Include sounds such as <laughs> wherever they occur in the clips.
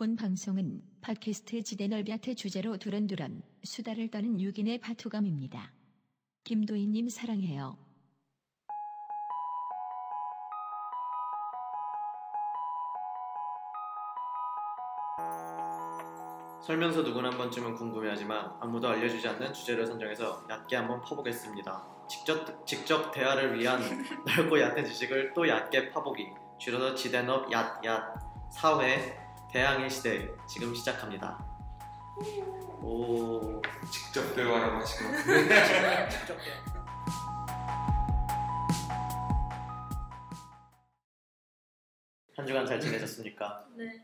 본 방송은 팟캐스트 지대 넓야트 주제로 두런두런 수다를 떠는 6인의 파투감입니다. 김도희님 사랑해요. 설명서 누구나 한 번쯤은 궁금해하지만 아무도 알려주지 않는 주제를 선정해서 얕게 한번 파보겠습니다. 직접, 직접 대화를 위한 <laughs> 넓고 얕은 지식을 또 얕게 파보기. 줄여서 지대넙 얕얕 4회 대항해 시대 지금 시작합니다. 오 직접 대화라고 하시고 <laughs> 직접 대화. 한 주간 잘 지내셨습니까? 네.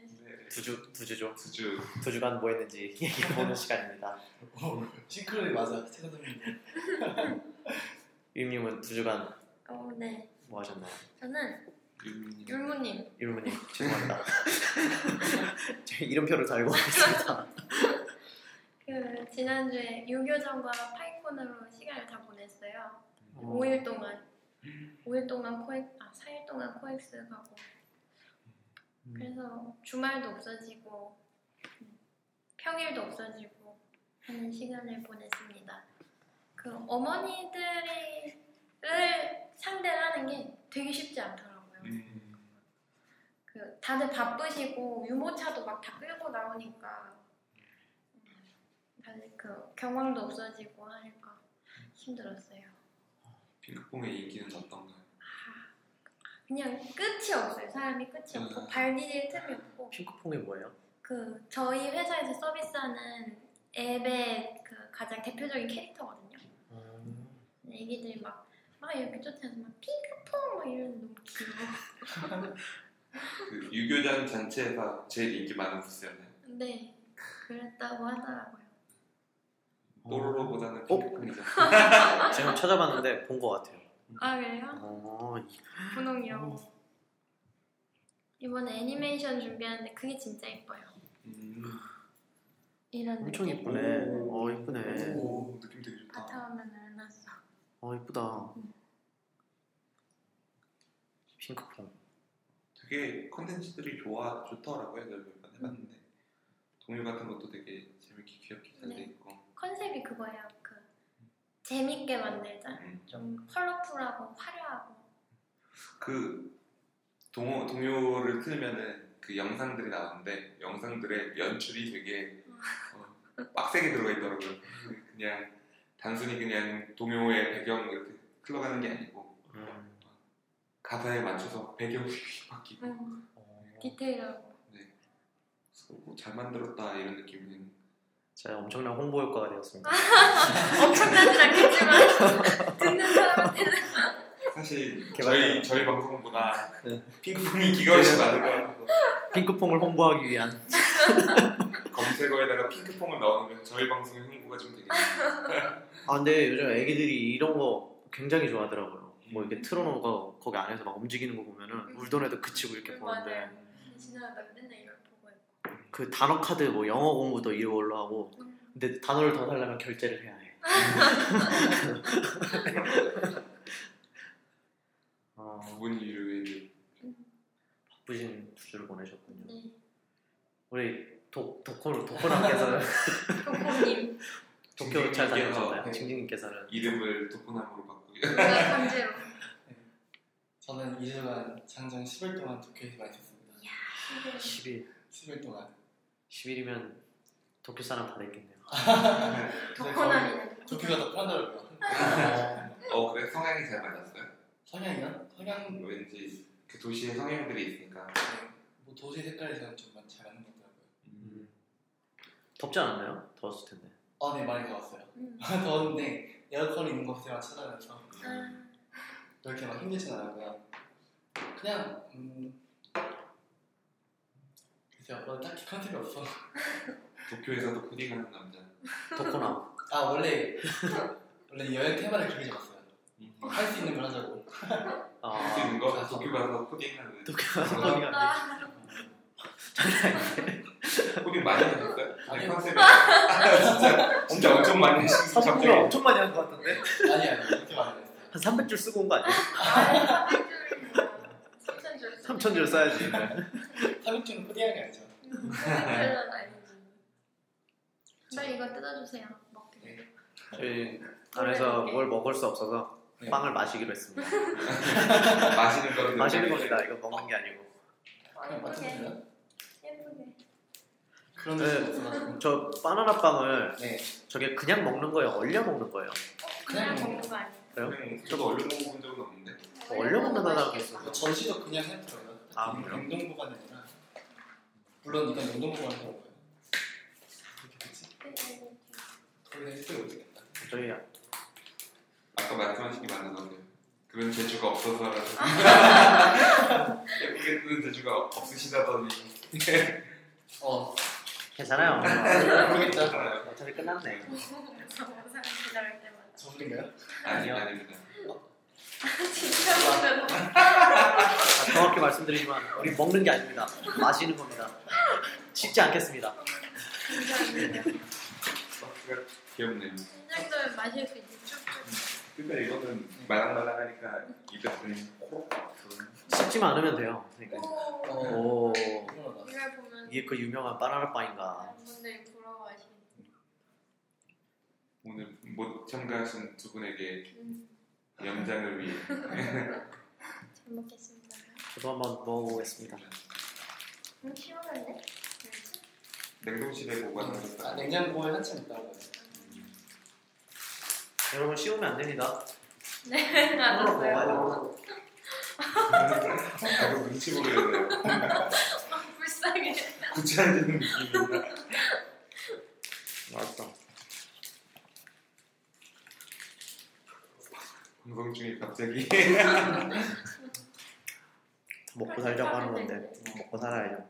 두 주, 두 주죠. 수주 두 주간 뭐 했는지 얘기해보는 시간입니다. 어, 싱크로율 맞아. 최선생님. <laughs> 유임님은 두 주간 어, 네. 뭐 하셨나요? 저는 율무님 율무님. 유무님 죄송합니다. <laughs> 제 이름표를 달고 있습니다. 그 지난주에 유교전과 파이콘으로 시간을 다 보냈어요. 5일 동안. 5일 동안 코엑, 아, 4일 동안 코엑스 가고. 그래서 주말도 없어지고, 평일도 없어지고 하는 시간을 보냈습니다. 그 어머니들을 상대를 하는 게 되게 쉽지 않더라고요. 음, 그 다들 바쁘시고 유모차도 막 다 끌고 나오니까 다들 그 경황도 없어지고 하니까 힘들었어요. 핑크퐁의 인기는 어떤가요? 그냥 끝이 없어요. 사람이 끝이 없고 음. 발 디딜 틈이 없고 핑크퐁이 뭐예요? 그 저희 회사에서 서비스하는 앱의 그 가장 대표적인 캐릭터거든요. 애기들이 막, 막 이렇게 쫓아서 막 핑크퐁 막 이러는 너무 귀여워. <laughs> 그 유교전 전체에서 제일 인기 많은 부스였나요? 네, 그랬다고 하더라고요. 뽀로로보다는 어? 핑크퐁이죠 <laughs> 지금 찾아봤는데 본 것 같아요. 아 그래요? 어, 분홍이요. 이번에 애니메이션 준비하는데 그게 진짜 예뻐요. 음, 이런 엄청 느낌. 이쁘네. 어 이쁘네. 오 느낌 되게 좋다 바탕화면을 해놨어. 어 이쁘다. 음. 핑크퐁. 되게 컨텐츠들이 좋아 좋더라고요 몇번 해봤는데 동요 같은 것도 되게 재밌게 귀엽게 잘돼 네. 있고 컨셉이 그거예요. 그 재밌게 만들자. 음. 좀 컬러풀하고 화려하고. 그 동요, 동요를 틀면은 그 영상들이 나오는데 영상들의 연출이 되게 어, 빡세게 들어가 있더라고요. 그냥 단순히 그냥 동요의 배경 이렇게 흘러가는 게 아니고 음. 가사에 맞춰서 배경이 <laughs> 바뀌고 음, 어, 디테일하고. 그래서 뭐잘 만들었다 이런 느낌은 제가 엄청난 홍보 효과가 되었습니다. <laughs> 엄청나진 않겠지만 <laughs> 듣는 사람한테는 사실 개발자. 저희 저희 방송보다 네. 핑크퐁이 기가 훨씬 많은 거 핑크퐁을 홍보하기 위한. 검색어에다가 핑크퐁을 넣으면 저희 방송의 홍보가 좀 되게 아 근데 요즘 애기들이 이런 거 굉장히 좋아하더라고요. 뭐 이렇게 틀어놓고 거 기 안에서 막 움직이는 거 보면은 울던 애도 그치고 이렇게 보는데 맨날 이걸 보고 있고. 그 단어 카드 뭐 영어 공부도 이걸로 하고 음. 근데 단어를 더 살려면 결제를 해야 해. 아, 두 분이 유료에 바쁘신 두 주를 보내셨군요. 네. 우리 도, 도코, 도코남께서는 도코님. 도쿄 잘 다녀오셨나요? 네. 징징님께서는 이름을 도코남으로 바꾸요 강제로. 저는 2주간 장장 10일 동안 도쿄에서 있었습니다. 10일 10일 동안. 10일이면 도쿄 사람 다 됐겠네요. <laughs> 도코남이네. 도쿄가 더 편하더라고요. 어 그래 성향이 잘 맞았어요? 성향이요? 성향 왠지 그 도시에 성향들이 있으니까 뭐 도시 색깔에서는 좀잘 맞는 것 같더라고요. 음. 덥지 않았나요? 더웠을 텐데. 아, 네 많이 더웠어요. 음. <laughs> 더웠는데 에어컨 있는 곳에만 찾아가서 아, 그렇게 막 힘들진 않았고요. 그냥 음 글쎄요, 뭐 딱히 컨셉이 없어. <laughs> 도쿄에서도 푸딩하는 남자 도코남. 아 원래 원래 여행 테마를 그렇게 잡았어요. 할 수 있는 걸 하자고. 할수 아, 있는 거 도쿄 가서 푸딩하는 도쿄 가서 아, 푸딩 많이 하셨어요? 아니. 컨셉이 아, 진짜 진짜 엄청 많이 사진을 갑자기 엄청 많이 한 것 같은데? 아니 아니. 한 300줄 쓰고 온 거 아니에요? 아, 300줄이면 3,000줄. 3,000줄 써야지. 300주는 푸딩한 게 아니죠. 그건 아니지. 빨리 이거 뜯어주세요. 먹게. 저희 안에서 뭘 먹을 수 없어서 네. 빵을 마시기로 했습니다. <laughs> 마시는 거를 마시는 겁니다. 이거 먹는 게 아니고. 그냥 예쁘게. 맡으세요. 예쁘게. 그런 네. 데 없어가지고. 저 바나나 빵을 네. 저게 그냥 먹는 거예요? 얼려 먹는 거예요? 그냥 그냥 먹는 거 아니에요? 그래요? 그냥 저거 얼른 먹어본 적은 없는데 얼려 먹는다는 맛있겠어. 게 있어요. 전시도 그냥 해줘요. 아, 그래요? 냉동 보관이 아니라. 물론 이건 냉동 보관을. 이렇게 됐지? 거기다 했어야 되겠다. 저희 아까 말씀하신 게 맞는 건데 그런 재주가 없어서라도 <laughs> 예쁘게 뜨는 재주가 없으시다더니 어, 괜찮아요. <laughs> 모르겠다. 어차피 끝났네. <laughs> 영상 기다릴. 저분인가요? 아니 아닙니다 진짜 먹는 아, 정확히 말씀드리지만 우리 먹는 게 아닙니다. 마시는 겁니다. 식지 않겠습니다. 귀엽네요 진정도면 마실 수 있지. 쭉쭉. 근데 이거는 말랑말랑하니까 입에 그냥 코 식지만 않으면 돼요. 그러니까. 오. 오, 그러나. 이걸 보면 이게 그 유명한 바나나 빵인가? 분들이 부러워하시. 오늘 못 참가하신 두 분에게 음, 염장을 위해 <laughs> 잘 먹겠습니다. 저도 한번 먹어보겠습니다. 음, 시원한데? 냉동실에 아, 보관하셨다 냉장고에 한참 있다고. 여러분 씌우면 안 됩니다. 네, 알았어요. 먹어요. 아그 눈치 보려네요 <laughs> 불쌍해. <laughs> 구차해지는 느낌입니다. 방송 중에 갑자기 <laughs> 먹고 살자고 하는 건데 먹고 살아야죠.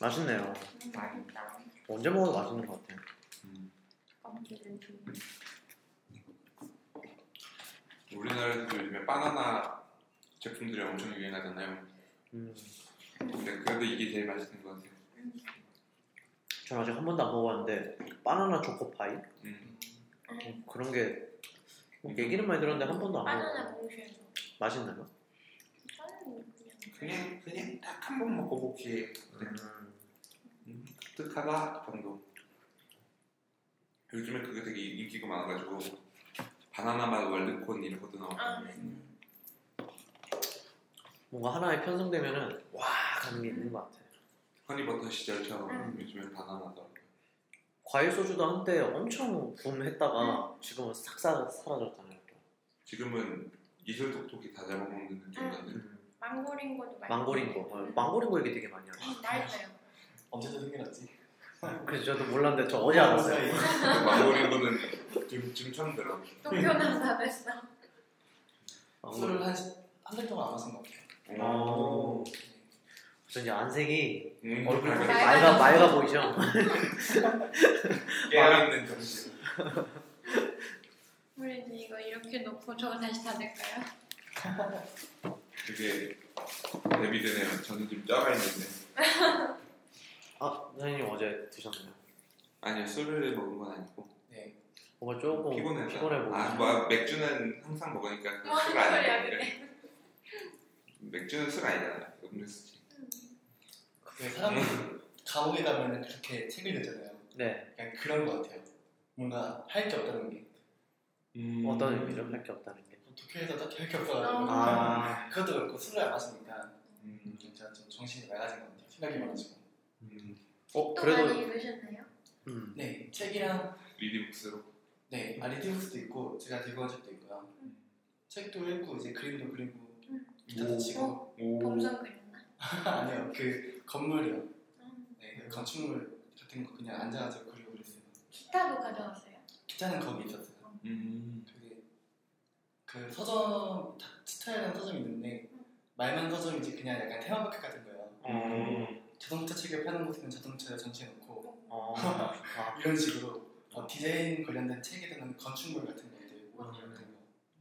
맛있네요. 음, 맛있다. 언제 먹어도 맛있는 것 같아요. 음. 우리나라에서도 요즘에 바나나 제품들이 엄청 유행하잖아요 음, 근데 그래도 이게 제일 맛있는 것 같아요 저는 아직 한 번도 안 먹어봤는데 바나나 초코파이 음. 음, 그런 게 얘기는 많이 들었는데 한 번도 안 바나나 먹어요. 공주에서. 맛있나요? 저는 그냥. 그냥 그냥 딱 한 번 먹어보기에 음, 음, 득하다 정도. 요즘에 그게 되게 인기가 많아가지고 바나나 맛 월드콘 이런 것도 나오고 아, 뭔가 하나에 편성되면은 와 가는 게 있는 것 같아요. 허니버터 시절처럼 음. 요즘엔 바나나도 과일 소주도 한때 엄청 붐했다가 지금은 싹 사, 사라졌잖아요. 또. 지금은 이슬 톡톡이 다 잡아먹는 느낌인데 음, 망고링고도 맛있어. 망고링고 어, 망고링고 얘기 되게 많이 하죠. 맛있어요. 언제도 생겨났지? 그래서 저도 몰랐는데 저 어제 알았어요. 마무리는 거는 지금, 지금 처음 들어 동표나사 됐어. 술을 한한달 동안 안 마신 것 같아요. 어, 저 이제 안색이 음, 얼굴이 <laughs> 맑아. 맑아 맑아 보이죠. 깨어있는 정신 <laughs> 우리 이제 이거 이렇게 놓고 저거 다시 닫을까요? 되게 데뷔되네요 저는 좀 쪄가 있는데 <laughs> 아 선생님 어제 드셨나요? 아니요 술을 먹은 건 아니고 네. 뭔가 조금 피곤해서 피곤해 보이죠. 아, 뭐, 맥주는 항상 먹으니까 그뭔술 아니에요 맥주는 술 아니잖아 음료수지 그 사람들이 감옥에 가면 그렇게 책을 읽잖아요. 네. 약간 그런 것 같아요. 뭔가 할 게 없다는 게. 음. 어떤 의미죠? 할 게 없다는 게. 도쿄에서 딱히 할 게 없어가지고. 어. 아, 그것도 그렇고 술을 안 마시니까 음. 제가 좀 정신이 맑아진 것 같아요. 생각이 많아지고. 음. 어또 그래도 많이 읽으셨나요? 음, 네, 책이랑 리디북스로 네, 아 리디북스도 있고 제가 들고 온 책도 있고요. 책도 읽고 이제 그림도 그리고 음. 기타도 치고 오. 범선 그렸나? <laughs> 아니요 그 건물이요. 음. 네, 그 건축물 같은 거 그냥 앉아가지고 그리고 그랬어요. 기타도 가져왔어요. 기타는 거기 있었어요. 음. 그게 그 서점 다- 스타일한 서점이 있는데 말만 서점이지 그냥 약간 테마파크 같은 거예요. 음, 자동차 책을 파는 곳에는 자동차 전시해 놓고 어, <laughs> 아, 이런 식으로 어, 디자인 관련된 책에 대한 건축물 같은 것들 뭐 음. 같은 거.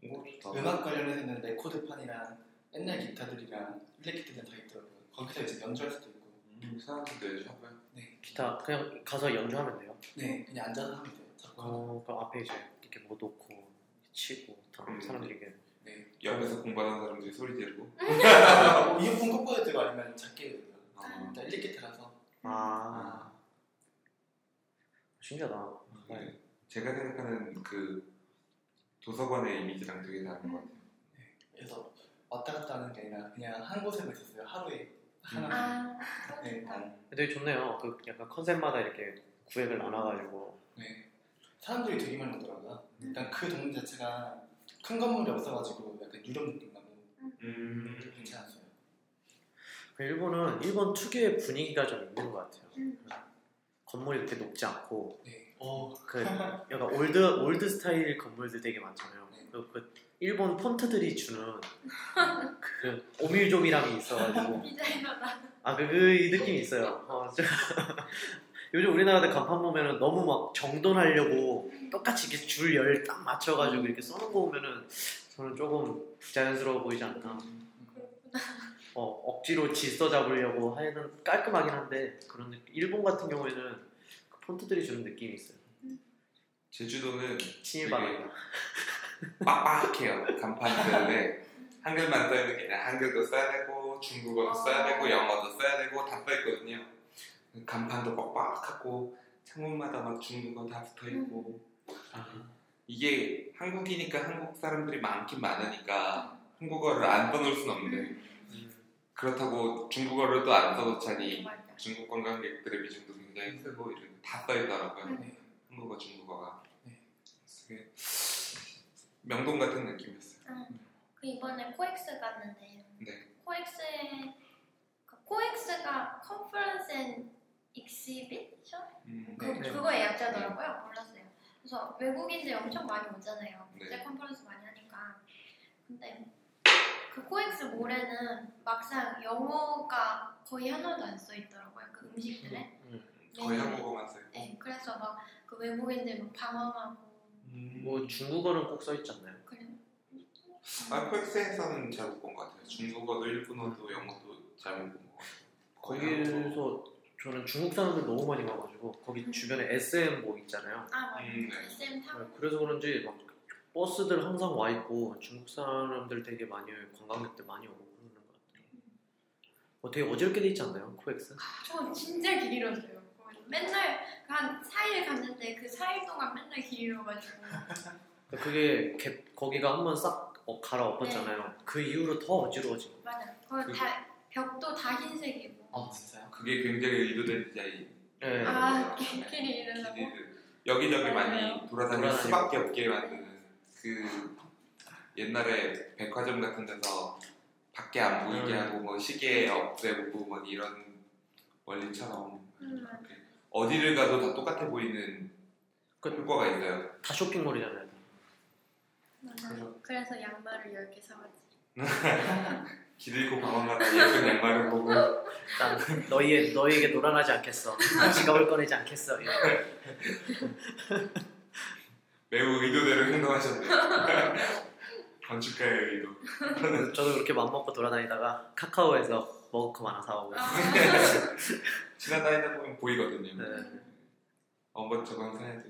오 좋다 음악 관련해서는 레코드판이랑 옛날 기타들이랑 일렉 기타들 다 있더라고요. 거기서 이제 연주할 수도 있고. 음, 사람들도 해줘봐요 기타 그냥 가서 연주하면 돼요. 네, 그냥 앉아서 하면 돼요. 잡고. 어, 그 앞에 이제 이렇게 뭐 놓고 치고 다 음. 사람들이 이게 네. 옆에서 공부하는 사람들이 소리 지르고 <laughs> 어, 이어폰 꽂고 해도 되고 아니면 작게 해도 돼요. 아, 일단 일렉기타라서 아 신기하다. 네. 제가 생각하는 그 도서관의 이미지랑 되게 다른 것 같아요. 그래서 왔다 갔다 하는 게 아니라 그냥 한 곳에만 있었어요. 하루에 하나. 아, 네, 되게 좋네요. 그 약간 컨셉마다 이렇게 구획을 나눠가지고 네. 사람들이 되게 많이 오더라고요. 일단 그 동네 자체가 큰 건물이 없어가지고 약간 유럽 느낌 나고 음. 괜찮았어요. 그 일본은 일본 특유의 분위기가 좀 있는 것 같아요. 음. 건물이 그렇게 높지 않고 네. 어, 그 <laughs> 약간 old old 스타일 건물들 되게 많잖아요. 네. 그, 그 일본 폰트들이 주는 <laughs> 그 오밀조밀함이 있어가지고 <laughs> 디자이너다. 아그 그, 이 느낌이 있어요. 어, 저- <laughs> 요즘 우리나라들 간판 보면은 너무 막 정돈하려고 똑같이 이렇게 줄 열 딱 맞춰가지고 이렇게 써놓은 거 보면은 저는 조금 부자연스러워 보이지 않나. 그렇구나. 어, 억지로 질서 잡으려고 하는 깔끔하긴 한데 그런 느낌. 일본 같은 경우에는 그 폰트들이 주는 느낌이 있어요. 제주도는 친일반이다. 빡빡해요. 간판이 되는데 한글만 써 있는 게 아니라 한글도 써야 되고 중국어도 써야 되고 영어도 써야 되고 다 써 있거든요. 간판도 빡빡하고 창문마다 막 중국어 다 붙어 있고 이게 한국이니까 한국 사람들이 많긴 많으니까 한국어를 안 써놓을 순 없는데 그렇다고 중국어를 또 안 써놓자니 맞아. 중국 관광객들의 비중도 굉장히 크고 이런 다 써있더라고요. 네. 한국어, 중국어가. 네. 명동 같은 느낌이었어요. 그 이번에 코엑스 갔는데 네. 코엑스에 그 코엑스가 conference and exhibition 음, 그, 네. 그거의 약자더라고요. 몰랐어요. 그래서 외국인들이 엄청 많이 오잖아요. 네. 국제 컨퍼런스 많이 하니까. 근데 그 코엑스 몰에는 막상 영어가 거의 하나도 안 써 있더라고요. 그 음식들에. 음. 거의 네. 한국어만 써있고. 네, 그래서 막 그 외국인들 막 방황하고 음. 뭐 중국어는 꼭 써있지 않나요? 그래. 아, 코엑스에서는 잘못 본 것 같아요. 중국어도 일본어도 영어도 잘못 본 것 같아요. 거기서 저는 중국 사람들 너무 많이 가가지고 거기 주변에 SM 뭐 있잖아요. 아 맞아. 음, 네. SM 타고 그래서 그런지 막 버스들 항상 와 있고 중국 사람들 되게 많이 관광객들 많이 오고 그러는 것 같아요. 어, 되게 어지럽게 돼 있지 않나요? 코엑스? 저 진짜 길었어요. 맨날 한 4일 갔는데 그 4일 동안 맨날 길어가지고 <laughs> 그러니까 그게 개- 거기가 한 번 싹 어, 갈아엎었잖아요. 그 이후로 더 어지러워지고. 맞아. 거의 그- 다 벽도 다 흰색이고. 아 진짜요? 그게 굉장히 의도된 디자인. 네. 아 길이. 기대들 여기저기 많이 돌아다닐. 수밖에 없게 만드는 그 옛날에 백화점 같은 데서 밖에 안 보이게 음. 하고 뭐 시계 없애고 뭐 이런 원리처럼 음, 이렇게 어디를 가도 다 똑같아 보이는 그- 효과가 있어요. 다 쇼핑몰이잖아요. 맞아. 그래서- 그래서 양말을 10개 사왔지. <laughs> 길 잃고 방황하다 예쁜 양말을 보고 난 너희의 너희에게 노란하지 않겠어. <laughs> 지갑을 꺼내지 않겠어. 매우 의도대로 행동하셨네요. <laughs> 건축가의 의도. 저도 그렇게 맘 먹고 돌아다니다가 카카오에서 머그컵 하나 사오고. 아, 지나다니다 보면 보이거든요. 네. 어, 뭐 저건 사야지.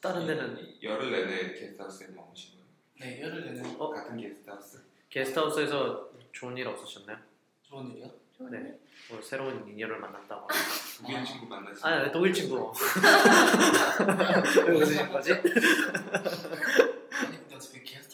다른 데는 열흘 내내 게스트하우스에 머무신 거예요. 네, 열흘 내내 어? 같은 게스트하우스. 게스트하우스에서 좋은 일 없으셨나요? 좋은 일이요? 네. 뭐 새로운 인연을 만났다고. 독일 친구 만나시. 아니, 아니 독일 친구. <laughs> 왜 웃으신 거지?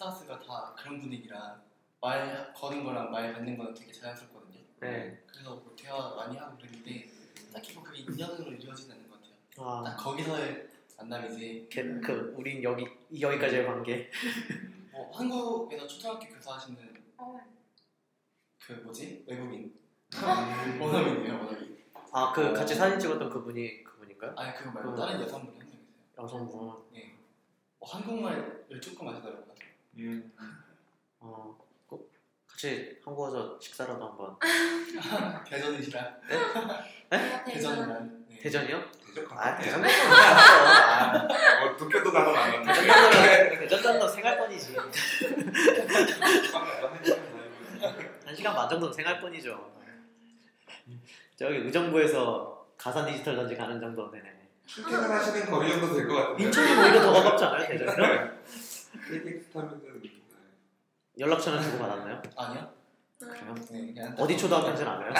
게스트하우스가 다 그런 분위기라 말 거는 거랑 말 받는 거는 되게 자연스럽거든요. 네. 그래서 뭐 대화 많이 하고 그랬는데 딱히 뭐 그게 인연으로 이루어지지 않는 것 같아요. 딱 아, 거기서의 만남이지. 걔, 그 우린 여기 여기까지의 관계. 뭐 한국에서 초등학교 교사하시는 어, 그 뭐지 외국인 음. 원어민이에요 원어민. 아, 그 같이 사진 찍었던 그분이 그분인가요? 아니 그거 말고 음. 다른 여성분이 한 명 있어요. 여성분. 네. 어, 한국말을 조금 하시더라고요. 음. 어, 꼭 같이 한국 와서 식사라도 한번. <laughs> 대전이시라. 내가 대전. 대전이란. 네. 대전이요? 대적 아. 대전 아, 뭐 도쿄도 가서 만났는데. 대전 <laughs> 대전 정도 생활권이지. <laughs> 한 시간 반 정도는 생활권이죠. 저기 의정부에서 가산 디지털 전지 가는 정도 되네. 출퇴근하시는 거리 정도 될 것 같은데. 인천이 오히려 더 가깝지 않아요, 대전이랑? KTX 타면은 연락처는 주고 받았나요? 아니요. 그래요? 네, 그냥 어디 초등학교인지는 알아요?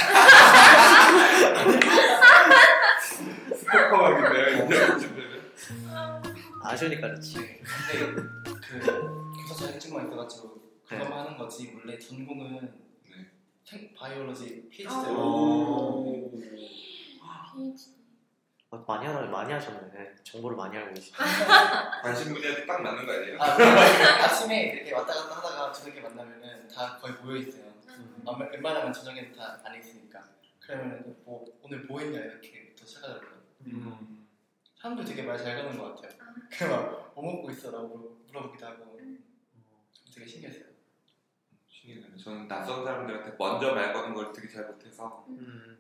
이제 아쉬우니까 그렇지. 근데 그 교사 자격증만 있어가지고 그것만 네. 하는 거지 원래 전공은 네. 생 바이올로지. PhD로. PhD. 어, 많이 하라 많이 하셨네. 정보를 많이 알고 계시네. <laughs> 관심 분야한테 딱 맞는 거 아니에요? 아, 그래서 아침에 이렇게 왔다 갔다 하다가 저녁에 만나면은 다 거의 모여 있어요. 음. 웬- 웬만하면 저녁에는 다 안에 있으니까. 그러면은 뭐 오늘 뭐 했냐 이렇게부터 시작하더라고요. 음. 사람들 되게 말잘 거는 것 같아요. 아. <laughs> 그래 막 뭐 먹고 있어라고 물어보기도 하고 되게 신기했어요. 신기해요. 저는 낯선 사람들한테 먼저 말 거는 걸 되게 잘 못해서 음.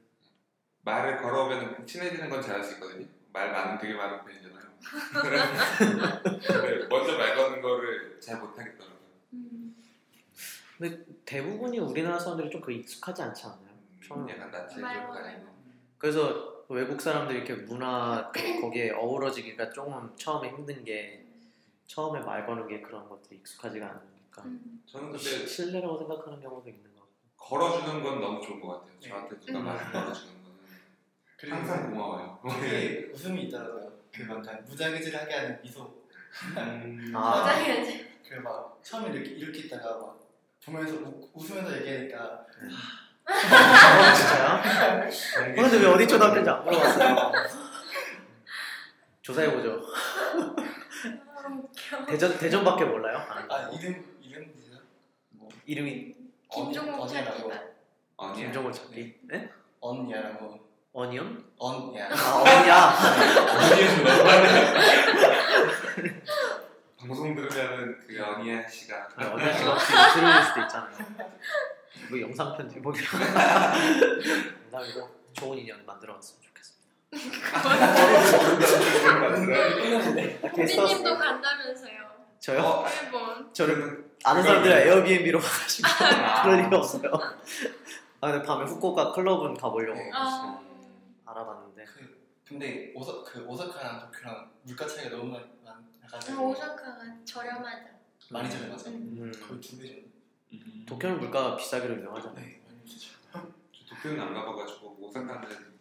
말을 걸어오면 친해지는 건 잘할 수 있거든요. 말 많은 되게 많은 편이잖아요. 근데 <laughs> 먼저 말 거는 거를 잘 못하겠더라고요. 음. 대부분이 우리나라 사람들이 좀 그 익숙하지 않지 않나요? 좀 약간 낯을 좀말 가리는. 그래서 외국 사람들이 이렇게 문화 <coughs> 거기에 어우러지기가 조금 처음에 힘든 게 처음에 말 거는 게 그런 것들이 익숙하지가 않으니까 음. 저는 시- 근데 신뢰라고 생각하는 경우도 있는 것 같고 걸어주는 건 너무 좋은 것 같아요. 네. 저한테 누가 음. 말을 걸어주는 항상 고마워요. 되게 웃음이 있더라고요. 그 약간 무장해질하게 하는 미소. 음. <laughs> 아. 맞아야지. 그리고 막 처음에 이렇게 이렇게 있다가 막 보면서 웃, 웃으면서 얘기하니까 <laughs> 어, 진짜요? 그런데 왜 어디 초등학교인지 안 물어봤어요? <laughs> 조사해보죠. 아. 대전, 대전밖에 몰라요? 아 거. 이름 이름 뭐죠? 뭐 이름이 김종국. 아니야. 김정은 찾기? 네? 언니야라고 어니언? 언 야. 아, 어니야. <laughs> 방송 들으면은 그 연희아 씨가 어니야 씨가 혹시 들을 수도 있잖아요. 뭐 영상 편집 보기로. 농담이고 좋은 인연 만들어갔으면 좋겠습니다. <laughs> 우리님도 간다면서요. 저요? 어, 일본. 저는 아는 사람들 에어비앤비로 가가지고 그럴 일이 없어요. 아 근데 밤에 후쿠오카 클럽은 가보려고 네. 아. 알아봤는데 그 근데 오사 그 오사카랑 도쿄랑 물가 차이가 너무 많- 아, 많아가지고 오사카가 저렴하죠. 많이 저렴하죠. 음. 음, 거의 두배 정도. 음. 도쿄는 물가가 비싸기로 유명하잖아요. 네, 많이 비싸죠. 저 도쿄는 안 가봐가지고 오사카는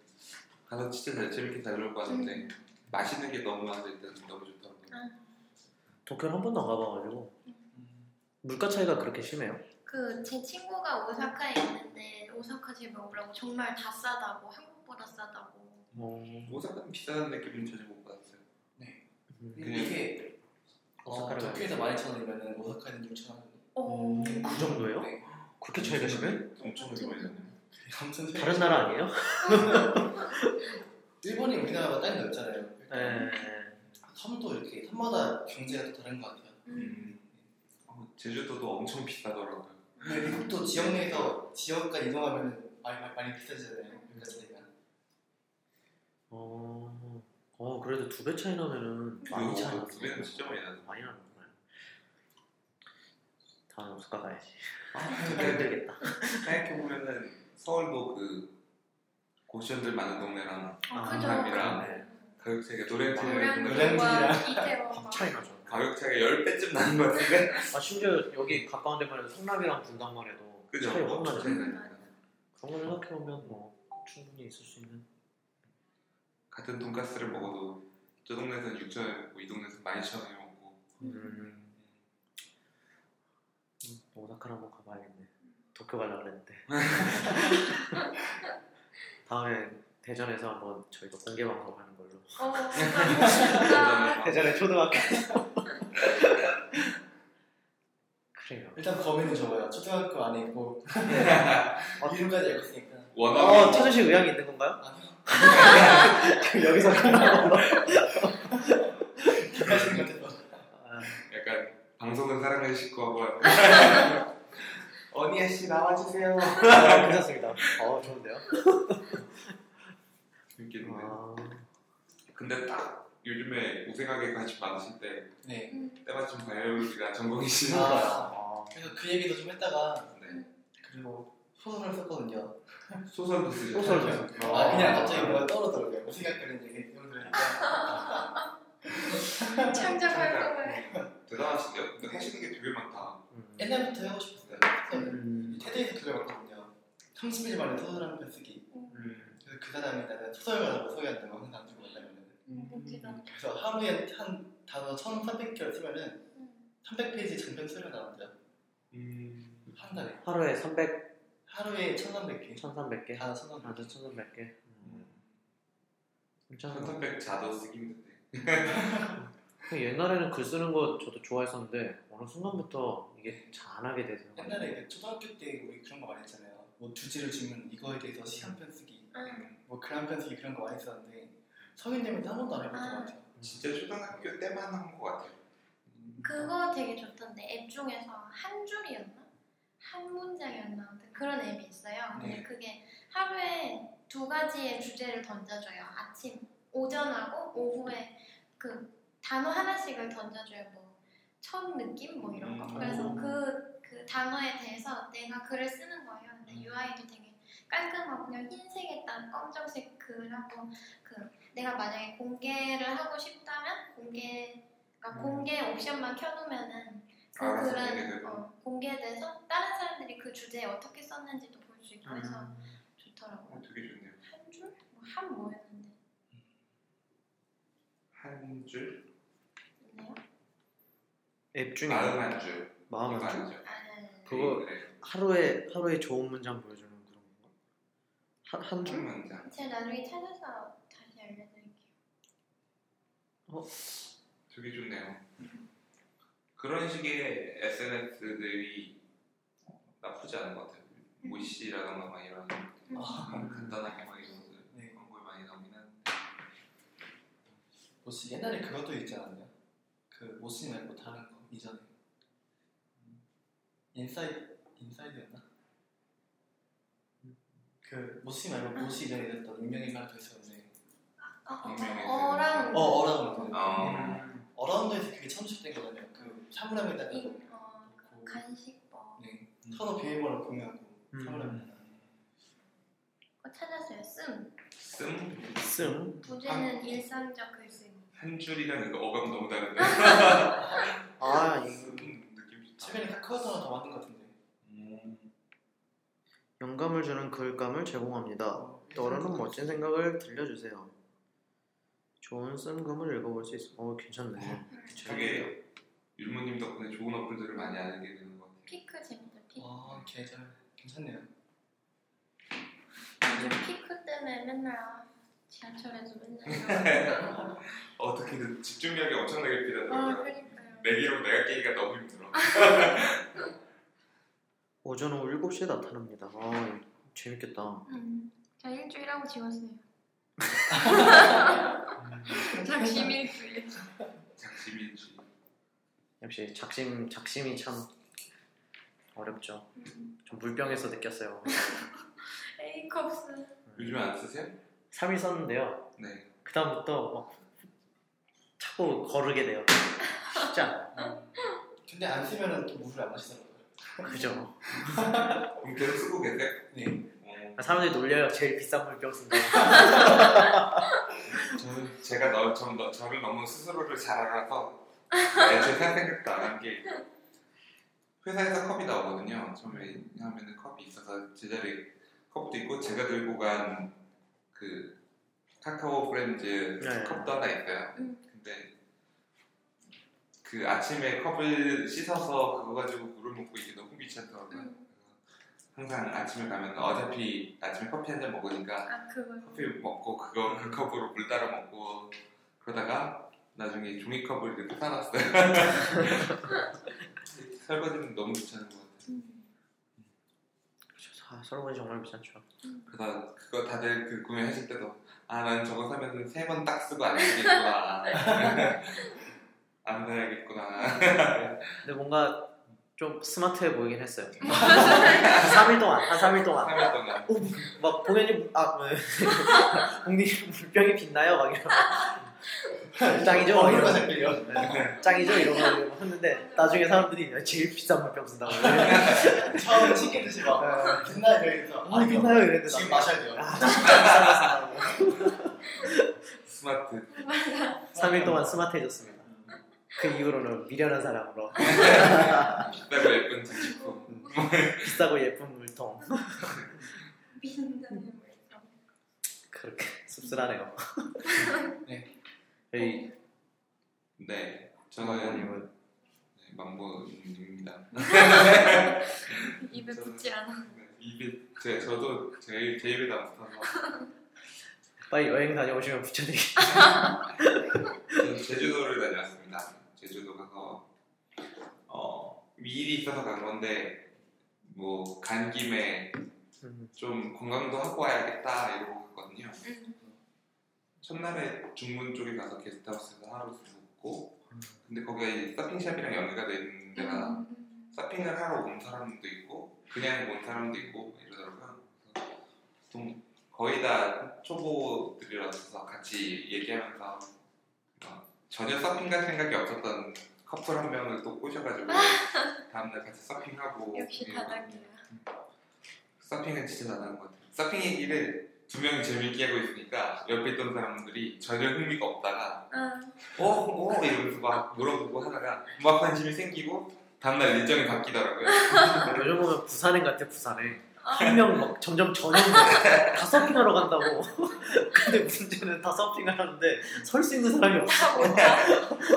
가서 진짜 잘 재밌게 잘놀것 같은데 맛있는 게 너무 많아서 일단 너무 좋더라고요. 도쿄는 한 번도 안 가봐가지고 물가 차이가 그렇게 심해요? 그 제 친구가 오사카에 있는데 오사카 집에 오라고 정말 다 싸다고 한 국보다 싸다고. 어, 오사카는 비싸다는 느낌은 전혀 못 받았어요. 음, 근데 이게 어, 오사카를 도쿄에서 12,000원이면 오사카에는 6,000원. 오. 그 정도예요? 네. 그렇게 차이가 심해? 엄청. 아무튼 차이가 다른 나라 아니에요? <laughs> 일본이 우리나라보다 땅이 넓잖아요. 네. 섬도 이렇게 섬마다 경제가 또 다른 것 같아요. 음. 어, 제주도도 엄청 비싸더라고요. 근데 미국도 지역 내에서 지역간 이동하면 많이 많이, 많이 비싸지잖아요. 물가 차이가. 어, 어 그래도 두 배 차이 나면은 많이 차이 그리고 났어. 두배는 진짜 많이 나죠. 많이 나는구나. 다음에 오사카 가야지. 아, <laughs> 힘들겠다. 생각해 보면은 서울도 그 고시원들 많은 동네랑 아, 아. 감이랑 네. 가격 차이가 노량진 노량진이랑 이태원. 확 차이 나죠. 가격 차이가 10배쯤 나는 것 같은데 아 심지어 여기 가까운 데만 해도 성남이랑 분당만 해도 그죠? 차이 확 엄청 나죠. 차이 그런 걸 생각해보면 뭐 충분히 있을 수 있는. 같은 돈가스를 먹어도 저 동네에서는 6천 원에 먹고 이 동네에서는 12,000원에 먹고 음. 음, 오사카를 한번 가봐야겠네. 도쿄 가려고 그랬는데. <laughs> 다음에 대전에서 한번 저희가 공개 방송하는 걸로. 어. 대전에 초등학교. <laughs> 그래요. 일단 범위는 좁아요. 초등학교 안에 있고 <laughs> 어, 이름까지 알고 있으니까. 워낙에 어, 씨 의향이 있는 건가요? 아니요. 여기서 같아서. 아, 약간 방송은 사랑을 싣고 하고 언니야 씨 나와주세요 아, 괜찮습니다. 어, 좋은데요? 웃기는데 아, 근데 딱 요즘에 우생하게 관심 많으실 때 네. 때마침 바이올로지가 전공이시니까 아, 그래서 그 얘기도 좀 했다가 네. 그리고 소설을 썼거든요. 소설도 쓰죠 소설도 쓰죠. 아 그냥 갑자기 뭐가 떠오르더라고요. 무생각거리는 얘기 들으니까. 창작 활동을. 대단하신데요? 근데 하시는 게 되게 많다. 음. 옛날부터 하고 싶었어요. 음. 테드에서 그걸 봤거든요. 30일 만에 소설 한 편 쓰기. 음. 그래서 그 사람이 나는 소설가라고 소개한다고 항상 남들고 만나면 멋지다. 그래서 하루에 한 단어 1,300개를 쓰면은 음. 300페이지 장편 나온대요. 음. 한 달에. 하루에 300, 하루에 1,300개. 1300개? 단어 1,300개. 맞아, 1300개. 음. 진짜. 1300 자도 쓰기 힘든데. 그 옛날에는 글 쓰는 거 저도 좋아했었는데 어느 순간부터 이게 잘하게 되더라고요. 옛날에 그 초등학교 때 우리 그런 거 많이 했잖아요. 뭐 주제를 주면 이거에 대해서 시 한 편 쓰기, 응. 뭐글 한 편 쓰기 그런 거 많이 했었는데 성인 되면 한 번도 안 해봤던 것 같아요. 진짜 초등학교 때만 한 것 같아요. 그거 되게 좋던데 앱 중에서 한 줄이었나? 한 문장이었나? 아무튼 그런 앱이 있어요. 근데 네. 그게 하루에 두 가지의 주제를 던져줘요. 아침, 오전하고 오후에 그 단어 하나씩을 던져줘요. 뭐첫 느낌 뭐 이런 거. 음. 그래서 그, 그 단어에 대해서 내가 글을 쓰는 거예요. 근데 UI도 되게 깔끔하고 그냥 흰색에다 검정색 글하고 그 내가 만약에 공개를 하고 싶다면 공개 그러니까 음. 공개 옵션만 켜놓으면은 그 알아서 글은 공개되고. 어, 공개돼서 다른 사람들이 그 주제에 어떻게 썼는지도 볼 수 있고 해서 음. 좋더라고요. 어, 되게 좋네요. 한 줄? 뭐 한 뭐였는데? 한 줄, 있네요? 앱 중에 마음 한 줄. 마음 한 줄? 아, 네. 그거 그래. 하루에 하루에 좋은 문장 보여주는 그런 건가? 한, 한한 줄? 문장. 제가 나중에 찾아서 다시 알려드릴게요. 되게 좋네요. 그런 식의 SNS들이 나쁘지 않은 것 같아요. 모씨라던가 막 이런 음. 아, 간단하게 막 이런 것들 네. 광고에 많이 나오긴 한데 모씨 옛날에 그것도 있지 않았나요? 그 모씨 말고 다른 거 이전에 음, 인사이드 인사이드였나? 그 모씨 말고 모씨 이전에 있었던 유명인 하나 더 있었는데 어, 어, 유명해진. 어, 어랑 어 어라운드 어. 어라운드에서 그게 처음 시작된 거잖아요. 그 사물함에다가 이, 어, 그 간식법 네 서로 비밀번호 공유하고 음. 사물함에다가 그거 찾았어요. 씀. 씀? 씀? 부제는 일상적 글쓰기. 한 줄이라는 거 어감 너무 다른데 <laughs> 아, 씀이 느낌 좋다 최근에 카카오톡 하나 더 만든 것 같은데 음. 영감을 주는 글감을 제공합니다. 어, 떠오르는 멋진 생각을 들려주세요. 좋은 쓴금을 읽어볼 수 있어. 어, 괜찮네. 되게 율무님 덕분에 좋은 어플들을 많이 알게 되는 것 같아요 피크 재밌다. 피크. 와 계절 괜찮네요. 요즘 피크 때문에 맨날 지하철에서 맨날. <laughs> 어떻게든 집중력이 엄청나게 아, 필요하더라고요 그러니까요. 내 기록 내가 깨기가 너무 힘들어 오전 오후 7시에 나타납니다. 아, 재밌겠다. 음, 저 일주일 하고 지웠어요. 작심 일주일. 작심일지 역시 작심, 작심이 참 어렵죠. 음. 전 물병에서 느꼈어요. <laughs> 에이컵스. 요즘에 안 쓰세요? 3일 썼는데요. 네 그 다음부터 막 자꾸 거르게 돼요. 쉽지 않아. 근데 안 쓰면은 또 물을 안 마시더라고요. 그죠? <laughs> 그럼 계속 쓰고 계세요? 네. 어, 사람들이 놀려요. 제일 비싼 물병 쓴다고. 저는 제가 너, 저, 너, 저를 너무 스스로를 잘 알아서 애초에 살 생각도 안 한 게 회사에서 컵이 나오거든요. 처음에 하면은 컵이 있어서 제자리에 컵도 있고 제가 들고 간 그 카카오 프렌즈 네. 컵도 하나 있어요. 음. 근데 그 아침에 컵을 씻어서 그거 가지고 물을 먹고 이게 너무 귀찮더라고요. 음. 항상 아침에 가면 어차피 아침에 커피 한 잔 먹으니까 아. 커피 먹고 그거 그 컵으로 물 따라 먹고 그러다가 나중에 종이컵을 이렇게 사놨어요. <laughs> 설거지는 너무 귀찮은 것 같아요. 음. 아, 설거지 정말 귀찮죠. 그래서 그거 다들 그 구매하실 때도 아 난 저거 사면 세 번 딱 쓰고 안 쓰겠구나. <laughs> 안 사야겠구나. 근데 뭔가 좀 스마트해 보이긴 했어요. <laughs> 한 3일 동안, 한 3일 동안. 3일 동안. 오, 막 공연이, 아, 네. 공님 물병이 빛나요? 막 이러고. <laughs> 짱이죠? 막 얼굴가 이러고. 잘 끌려. 짱이죠? 이러고 했는데, 나중에 사람들이 야, 제일 비싼 물병 쓴다고. 처음에 치킨듯이 막 빛나 이러면서 아, 빛나요? 이랬는데. 지금. 마셔야 돼요. 아, 비싼 거 쓴다고. 스마트. 3일 동안 스마트해졌습니다. 그 이후로는 미련한 사람으로 비싸고 예쁜 장식품. 비싸고 예쁜 물통 말씀. 그렇게 씁쓸하네요. 네. 저희 네, 저는 네, 망보입니다. 입에 붙지 않아. 입에 제 저도 제, 제 입에 안 붙어서 빨리 여행 다녀오시면 붙여드릴게요. 제주도를 다녀왔습니다. 제주도 가서 어 일이 있어서 간 건데 뭐 간 김에 음, 좀 관광도 하고 와야겠다 이러고 갔거든요. 응. 첫날에 중문 쪽에 가서 게스트하우스에서 하루 묵고 근데 거기에 서핑샵이랑 연계가 돼 있는 데가 음. 서핑을 하러 온 사람도 있고 그냥 온 사람도 있고 이러더라고요. 좀 거의 다 초보들이라서 같이 얘기하면서 어, 전혀 서핑 갈 생각이 없었던 커플 한 명을 또 꼬셔가지고 <laughs> 다음날 같이 서핑하고 역시 이러고 다닥이야. 서핑은 진짜 잘하는 것 같아요. 서핑 얘기를 두 명이 재밌게 하고 있으니까 옆에 있던 사람들이 전혀 흥미가 없다가 아, 어? 어? 이러면서 막 물어보고 하다가 막 관심이 생기고 다음날 일정이 바뀌더라고요. 요즘 보면 부산행 같아 부산에 아. 한명 막 점점 전용돼 다 서핑하러 간다고 <laughs> 근데 문제는 다 서핑을 하는데 설 수 있는 사람이 없어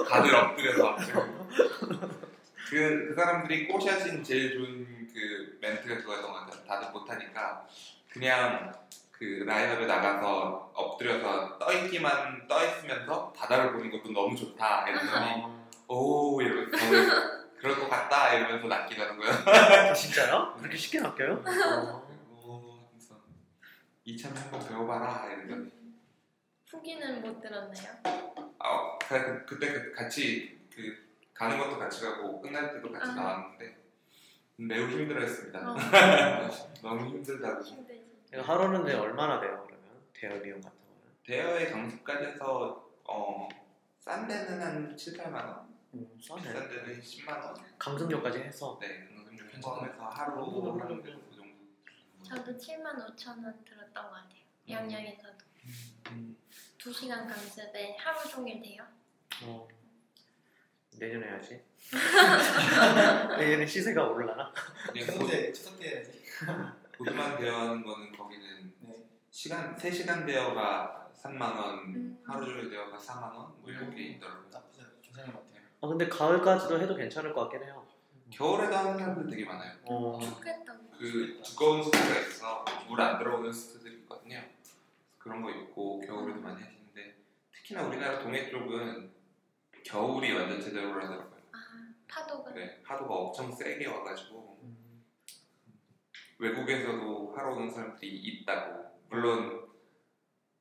다들 엎드려서 그, 그 사람들이 꼬셔진 제일 좋은 그 멘트가 그거였던 것 같아요. 다들 못하니까 그냥 그 라인업에 나가서 엎드려서 떠있기만 떠있으면서 바다를 보는 것도 너무 좋다 이랬더니 오 이러면서 저는 그럴 것 같다 이러면서 낚이라는 거예요. 아, <laughs> 진짜요? 그렇게 쉽게 낚여요? 어. 오 하면서 이참에 한번 배워봐라 이러더니 후기는 못 들었나요? 아, 그, 그때 그 같이 그 가는 것도 같이 가고 끝날 때도 같이 아. 나왔는데 매우 힘들어했습니다. 어, <laughs> 너무 힘들다고. 이거 하루는 데 얼마나 돼요 그러면? 대여 비용 같은 거는? 대여의 강습까지 해서 어, 싼 데는 한 7, 8만 원, 음, 싸네 비싼 데는 10만 원. 강승료까지 해서 네, 강습료 편성해서 하루 음. 하는 그 정도. 저도 7만 5천 원 들었던 것 같아요. 양양에서도. 음. 2시간 강습에 하루 종일 돼요. 어, 내년에 해야지 <laughs> 내년에 시세가 첫 고, 번째 첫 번째 해야지. <laughs> 고등만 대여하는 거는 거기는 네. 시간 3시간 대여가 3만 원, 음. 하루 종일 대여가 4만 원, 뭐 이렇게 있더라고요. 나쁘지 않 괜찮은 것 같아요. 아 근데 가을까지도 해도 괜찮을 것 같긴 해요 겨울에도 하는 사람들 되게 많아요. 어, 좋겠다. 그 두꺼운 수트가 있어 물안 들어오는 수트들이 있거든요. 그런 거 입고 겨울에도 많이 하시는데 특히나 우리나라 동해 쪽은 겨울이 완전 제대로 하더라고요. 아, 파도가. 네, 파도가 엄청 세게 와가지고 음, 외국에서도 하러 오는 사람들이 있다고 물론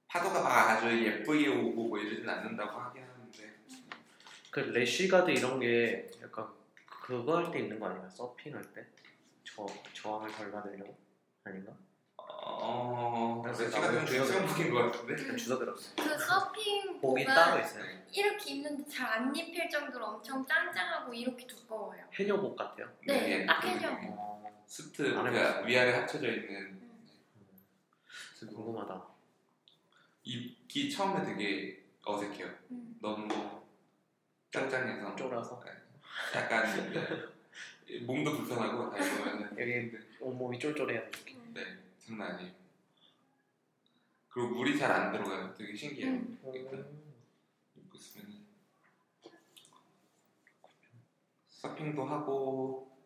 파도가 막 아주 예쁘게 오고 뭐 이러진 않는다고 하긴 하는데 그 레쉬가드 이런 게 약간 그거 할 때 있는 거 아닌가? 서핑 할 때? 저, 저항을 덜 받으려고? 아닌가? 어... 그래서 시간 되면 수영 북인 것 같은데 그냥 주워 들었어 그 서핑 복이 따로 있어요 이렇게 입는데 잘 안 입힐 정도로 엄청 짱짱하고 이렇게 두꺼워요. 해녀복 같아요 네, 예, 딱그 해녀. 어, 수트 안그 해봤어요. 위아래 합쳐져 있는 음. 그리고 궁금하다 입기 처음에 되게 어색해요. 음. 너무 짱짱해서 쫄아서 약간 <laughs> 몸도 불편하고 여기 온몸이 이렇게 네 장난 아니에요. 그리고 물이 잘 안 들어가요. 되게 신기해요. 음. 음, 입고 있으면은 서핑도 하고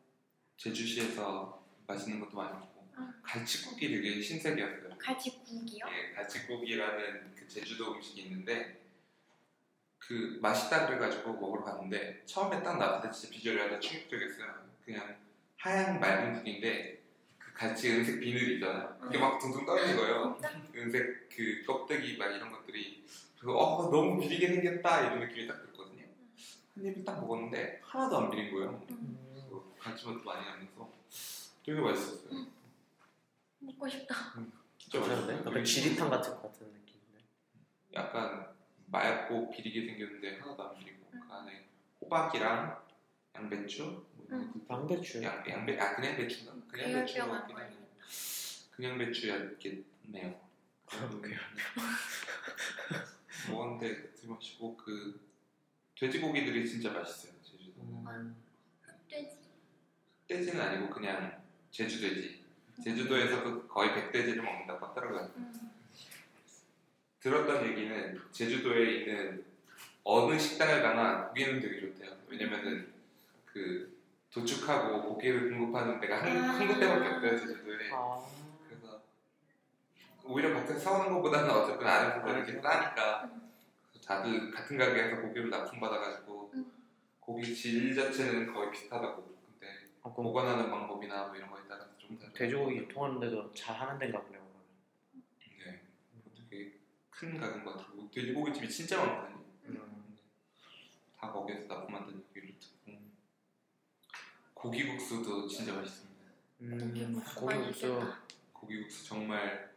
제주시에서 맛있는 것도 많이 먹고 아. 갈치국이 되게 신세계였어요. 갈치국이요? 예, 갈치국이라는 그 제주도 음식이 있는데 그 맛있다 그래가지고 먹으러 갔는데 처음에 딱 나왔을 때 진짜 비주얼이 완전 충격적이었어요. 그냥 하얀 맑은 국인데 그 갈치 은색 비늘이 있잖아요. 그게 막 둥둥 떠 있는 거예요. 진짜? 은색 그 껍데기 막 이런 것들이 그래서 어 너무 비리게 생겼다 이런 느낌이 딱 들거든요. 한 입을 딱 먹었는데 하나도 안 비린 거예요. 음. 갈치맛도 많이 나면서 되게 맛있었어요. 먹고 싶다. 진짜 괜찮은데? 맛있었어요. 약간 지리탕 같은 것 같은 느낌인데 약간 맑고 비리게 생겼는데 하나도 안 비리고 그 안에 호박이랑 양배추 뭐 양배추 양, 양배 아 그냥 배추인가? 그냥 배추. 그냥 배추였겠네요. 먹었는데 되게 맛있고 그 돼지고기들이 진짜 맛있어요. 제주도. 음. 돼지. 떼지는 아니고 그냥 제주 돼지. 제주도에서 그 거의 백돼지를 먹는다고 하더라고요. 음. 들었던 얘기는 제주도에 있는 어느 식당을 가나 고기는 되게 좋대요. 왜냐면은 그 도축하고 고기를 공급하는 데가 한, 아. 한 군데밖에 없대요 제주도에. 아. 그래서 오히려 밖에서 사오는 것보다는 어쨌든 안에서 이렇게 싸니까 다들 같은 가게에서 고기를 납품받아가지고 음. 고기 질 자체는 거의 비슷하다고. 근데 아, 보관하는 방법이나 뭐 이런 거에 따라서 좀 다르. 돼지고기 유통하는데도 잘 하는 데인가 보네요. 네. 되게 큰 가게인 것 같고 돼지고기 집이 진짜 많거든요. 음. 다 거기에서 납품한다는 얘기를 듣고 고기국수도 진짜 맛있습니다. 음. 고기국수 고기국수. 정말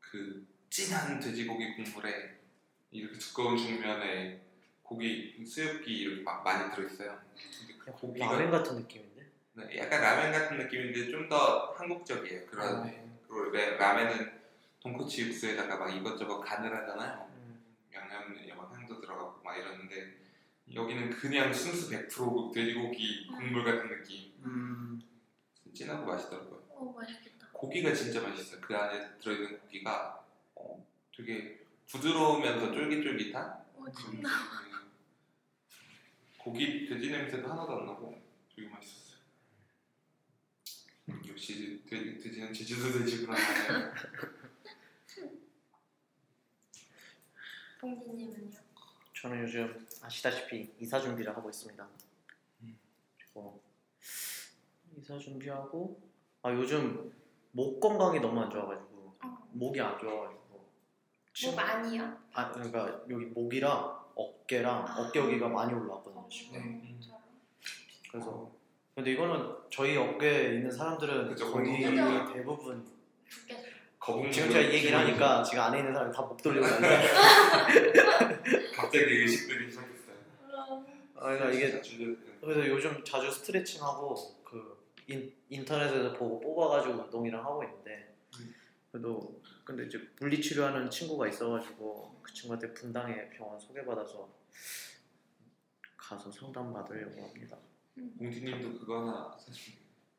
그 진한 돼지고기 국물에 이렇게 두꺼운 중면에 고기 수육기 이렇게 막 많이 들어있어요. 근데 그 고기가 라면 같은 느낌인데? 네, 약간 라면 같은 느낌인데 좀 더 한국적이에요. 그런 그리고 라- 라면은 돈코츠 육수에다가 막 이것저것 간을 하잖아요. 음. 양념 막 향도 들어가고 막 이러는데 여기는 그냥 순수 100% 돼지고기 국물 같은 느낌. 음. 진하고 맛있더라고요. 오 맛있겠다. 고기가 진짜 맛있어요. 그 안에 들어있는 고기가 어, 되게 부드러우면서 쫄깃쫄깃한 오 그런 진짜. 느낌. 고기 돼지 냄새도 하나도 안 나고 되게 맛있었어요. 역시 돼, 돼지는 제주도 돼지구나. 봉지님은요? 저는 요즘 아시다시피 이사 준비를 하고 있습니다. 음. 그리고 이사 준비하고 아 요즘 목 건강이 너무 안 좋아가지고 어. 목이 안 좋아가지고 뭐 지금- 많이요? 아 그러니까 여기 목이랑 어깨랑 아. 어깨 여기가 많이 올라왔거든요 지금. 네. 저런. 그래서 근데 이거는 저희 업계에 있는 사람들은 그죠, 거의 그죠. 대부분. 거북 지금 제가 이 얘기를 하니까 지금 안에 있는 사람이 다 목 돌리고 <laughs> 있는데 갑자기 의식들이 시작했어요. 아, 그러니까 이게 자주 그래서 요즘 자주 스트레칭하고 그 인, 인터넷에서 보고 뽑아가지고 운동이랑 하고 있는데 음. 그래도 근데 이제 물리치료하는 친구가 있어가지고 그 친구한테 분당에 병원 소개받아서 가서 상담 받으려고 합니다. 공지님도 그거 하나 사실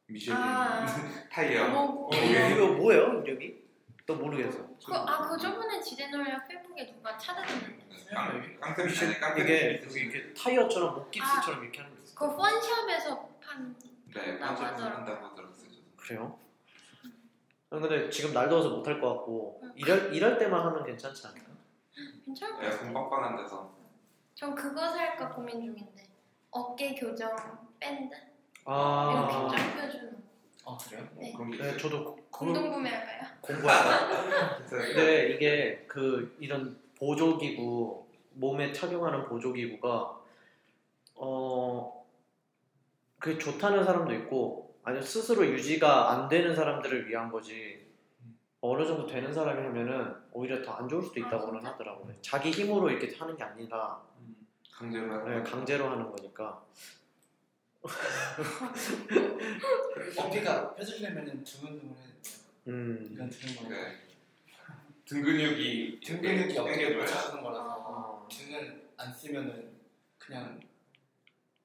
미쉐린 아. <laughs> 타이어. 뭐, 어, 이게 이거 뭐예요 이름이? 또 모르겠어. 그, 아, 그 저번에 지대놀이랑 페북에 누가 찾아줬는데. 깡- 깡패 아니 깡패 이게 여기 이렇게 타이어처럼 목 깁스처럼 이렇게 하는 게 있어. 그 펀샵에서 판. 네, 하더라고. 한다고 들었어요. 그래요? 아, 근데 지금 날 더워서 못할 것 같고 응. 일할 일할 때만 하면 괜찮지 않을까? 괜찮을 것 에어컨 같아요. 빵빵한 데서 전 그거 살까 고민 중인데. 어깨 교정 밴드? 아, 이렇게 짧혀주는. 아 그래요? 네. 게 네. 저도 그, 공동 구매할까요? 공부할까? <laughs> 그래서 근데 이게 그 이런 보조기구 몸에 착용하는 보조기구가 어 그게 좋다는 사람도 있고 아니면 스스로 유지가 안 되는 사람들을 위한 거지 어느 정도 되는 사람이 하면은 오히려 더 안 좋을 수도 있다고는 진짜? 하더라고요. 자기 힘으로 이렇게 하는 게 아니라 강제로 하는 네, 거. 강제로 하는 거니까. 어깨가 펴지려면은 등 운동을 해야 돼요. 음. 이건 등 운동. 네. 등 근육이 등 근육이 어깨를 당겨줘야 받쳐주는 거라서 어. 등을 안 쓰면은 그냥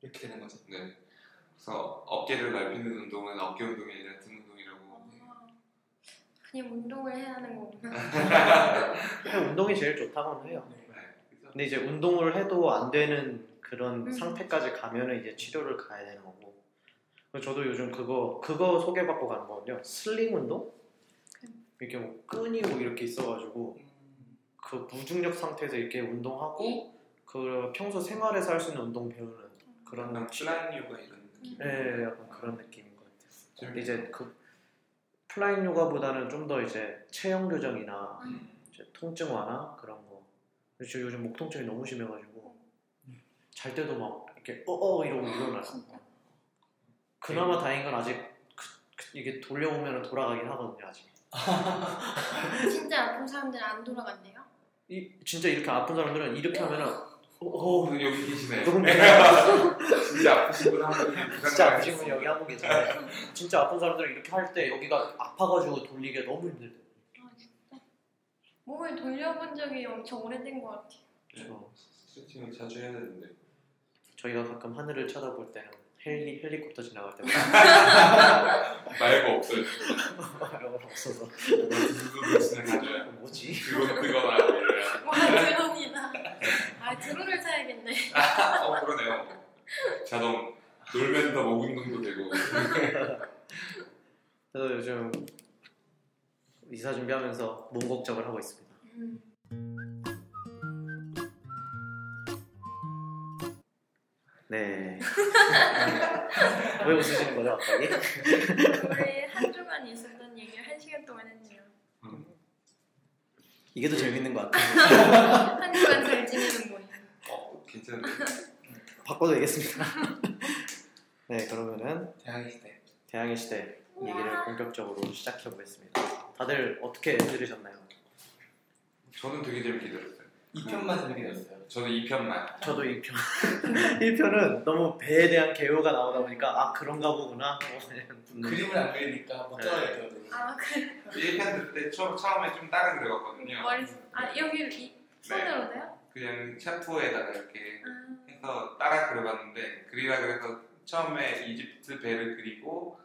이렇게 되는 거죠. 네. 그래서 어깨를 넓히는 운동은 어깨 운동이 아니라 등 운동이라고. 아, 그냥 운동을 해야 하는 거구나. <laughs> 운동이 제일 좋다고는 해요. 네. 네. 근데 이제 운동을 해도 안 되는 그런 음. 상태까지 가면은 이제 치료를 가야 되는 거고. 그래서 저도 요즘 그거 그거 소개받고 가는 거거든요. sling 운동? 이렇게 뭐 끈이 뭐 이렇게 있어가지고 음, 그 무중력 상태에서 이렇게 운동하고 그 평소 생활에서 할 수 있는 운동 배우는 그런 플라잉 요가 이런 느낌. 네, 약간 그런 느낌인 것 같아요. 재밌- 이제 그 플라잉 요가보다는 좀 더 이제 체형 교정이나 음. 이제 통증 완화 그런 거. 요즘 목 통증이 너무 심해가지고 잘 때도 막 이렇게 어어 이러고. 진짜? 그나마 다행인 건 아직 그- 그- 이게 돌리면 돌아가긴 하거든요 아직. <laughs> 진짜 아픈 사람들은 안 돌아간대요? 이 진짜 이렇게 아픈 사람들은 이렇게 하면은 어, 어 어, 여기 계시네. 너무 <laughs> 진짜 아프신 분 한 분이 진짜 아프신 분 여기 한 분 계신데 진짜 아픈 사람들은 이렇게 할 때 여기가 아파가지고 돌리기가 너무 힘들대. 아 진짜? 몸을 돌려본 적이 엄청 오래된 것 같아요. 그렇죠. 스트레칭을 자주 해야 되는데 저희가 가끔 하늘을 쳐다볼 때는 헬리 헬리콥터 지나갈 때마다 <laughs> 말고 없어요. 말이 없어서. 뭐지? 그거 그거나 이래요. 와 드론이다. 아 드론을 사야겠네. 어 그러네요. 자동 놀면서 목운동도 되고. 그래서 요즘 이사 준비하면서 몸 걱정을 하고 있습니다. 음. 네. <laughs> 왜 웃으시는 거죠, 갑자기? 우리 한 주간 있었던 얘기를 한 시간 동안 했네요. 이게 더 재밌는 것 같아요. <laughs> 한 주간 잘 지내는 모임. 어 괜찮은데. 바꿔도 되겠습니다. <laughs> 네, 그러면은 대학의 시대. 대항해 시대 얘기를 우와. 본격적으로 시작해 보겠습니다. 다들 어떻게 들으셨나요? 저는 되게 재밌게 들었어요. 2편만 재밌게 들었어요. 저도 2편만. 저도 2편. 1편은 너무 배에 대한 개요가 나오다 보니까 아 그런가 보구나. <laughs> 그림을 안 그리니까 못 따라가겠더라고요. 아 그래. 1편 들을 때 처, 처음에 좀 다른 그려봤거든요. 머리. 아 여기 이 손으로 돼요? 그냥 샤프에다가 이렇게 아. 해서 따라 그려봤는데 그리라 그래서 처음에 이집트 배를 그리고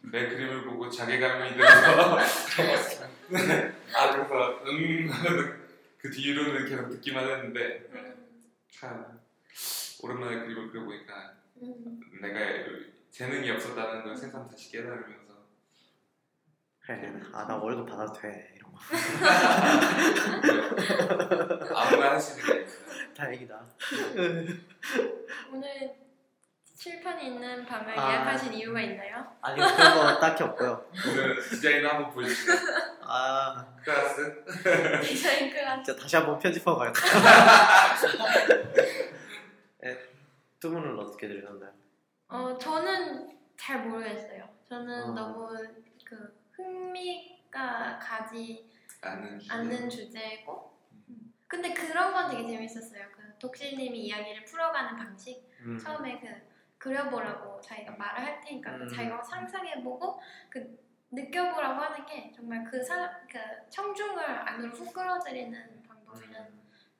내 그림을 보고 자괴감이 들어서 <laughs> <laughs> 아 그래서 음 그 뒤로는 계속 듣기만 했는데 음. 참 오랜만에 그림을 그려보니까 음. 내가 재능이 없었다는 걸 새삼 다시 깨달으면서 그래, 아나 월급 받아도 돼 이런 거. <laughs> 아무나 할 수 있는 게. 다행이다. 오늘 칠판이 있는 방을 아. 예약하신 이유가 있나요? 아니 그런 거 딱히 없고요. 오늘 디자인 한번 보여주시죠. 아 클라스 디자인 클래스. 진짜 다시 한번 편집하고 갈까? 네, 두 분은 어떻게 들으셨나요? 어 저는 잘 모르겠어요. 저는 어. 너무 그 흥미가 가지 않는 주제. 않는 주제고. 음. 근데 그런 건 되게 재밌었어요. 그 독실님이 이야기를 풀어가는 방식. 음. 처음에 그 그려보라고 자기가 말을 할 테니까 그 음. 자기가 상상해보고 그 느껴보라고 하는 게 정말 그 사람 그 청중을 안으로 훅 끌어들이는 방법이라는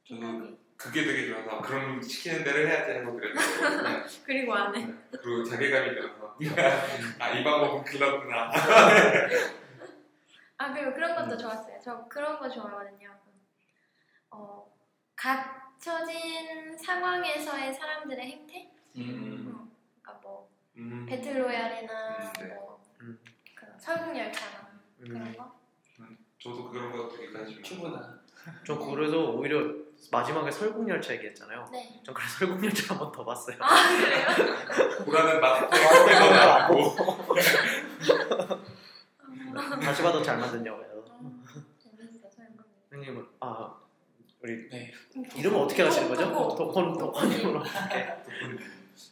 저도 생각이 그게 되게 좋아서 그럼 시키는 대로 해야지 하고 그랬어요. 그리고 안에 그리고 자괴감이 들어서 <laughs> 아이 방법은 글렀구나. 아 그리고 그런 것도 좋았어요. 저 그런 거 좋아하거든요. 어 갇혀진 상황에서의 사람들의 행태. 음. 어, 그러니까 뭐 음, 배틀로얄이나 음, 네. 뭐 음. 그 설국열차나 그런 음. 거. 저도 그런 거 되게 관심. 큐브나. 저 그래서 오히려 마지막에 설국열차 얘기했잖아요. 네. 전 그래서 설국열차 한 번 더 봤어요. 아 그래요? 보라는 안 나고 다시 봐도 잘 만든 영화예요. 어, 재밌어 설국. 형님은 아 우리 네. 이름은 어떻게 하시는 거죠? 독헌 독헌님으로 어떻게?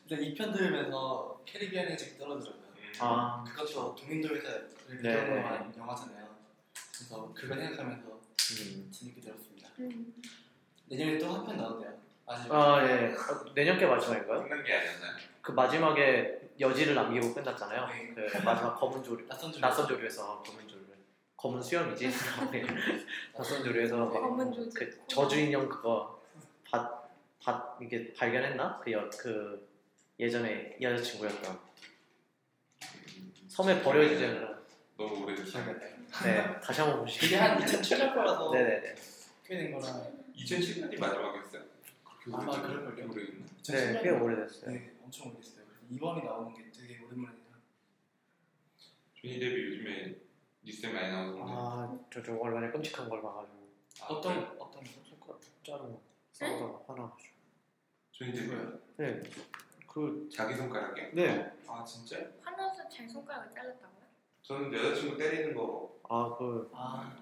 일단 2편 들으면서 캐리비안의 집 떨어지더라고요. 아 그것도 동인돌에서 네. 배경으로 한 영화잖아요. 그래서 그걸 생각하면서 음. 재밌게 들었습니다. 음. 내년에 또 한 편 나온대요. 아직. 아 예. 어, 내년 게 마지막인가요? 끝난 게 아니었나요? 그 마지막에 여지를 남기고 끝났잖아요. 네. 그 마지막 검은 조류, 낯선 줄. 낯선 조류에서 검은 조류, 검은 수염이지. <laughs> 낯선 조류에서 막 검은 조지. 그 저주 인형 그거 밭, 밭 이게 발견했나? 그, 여, 그 예전에 여자친구였던 섬에 버려지지 않은 너무 오래됐어요. 기억나요. 네 다시 한번 보시죠. 한 2007년 거라서 네네네. 꽤된 거라. 2007년이 마지막이었어요. 그렇게 아마 오래됐- 그럴 걸요. 오래됐나? 네, 꽤 오래됐어요. 네, 엄청 오래됐어요. 2번이 나오는 게 되게 오랜만이라. 조니 데뷔 요즘에 뉴스에 많이 나오던데. 아, 저, 저 얼마나 끔찍한 걸 봐가지고 아, 어떤? 어떤 거? 손가락 툭 자른 거 싸우다가 화나가지고. 조니 데뷔 누구요? 네, 그, 자기 손가락이요? 네, 아 진짜? 화나서 제 손가락을 잘랐다고요? 저는 여자친구 때리는 거 아, 그, 아,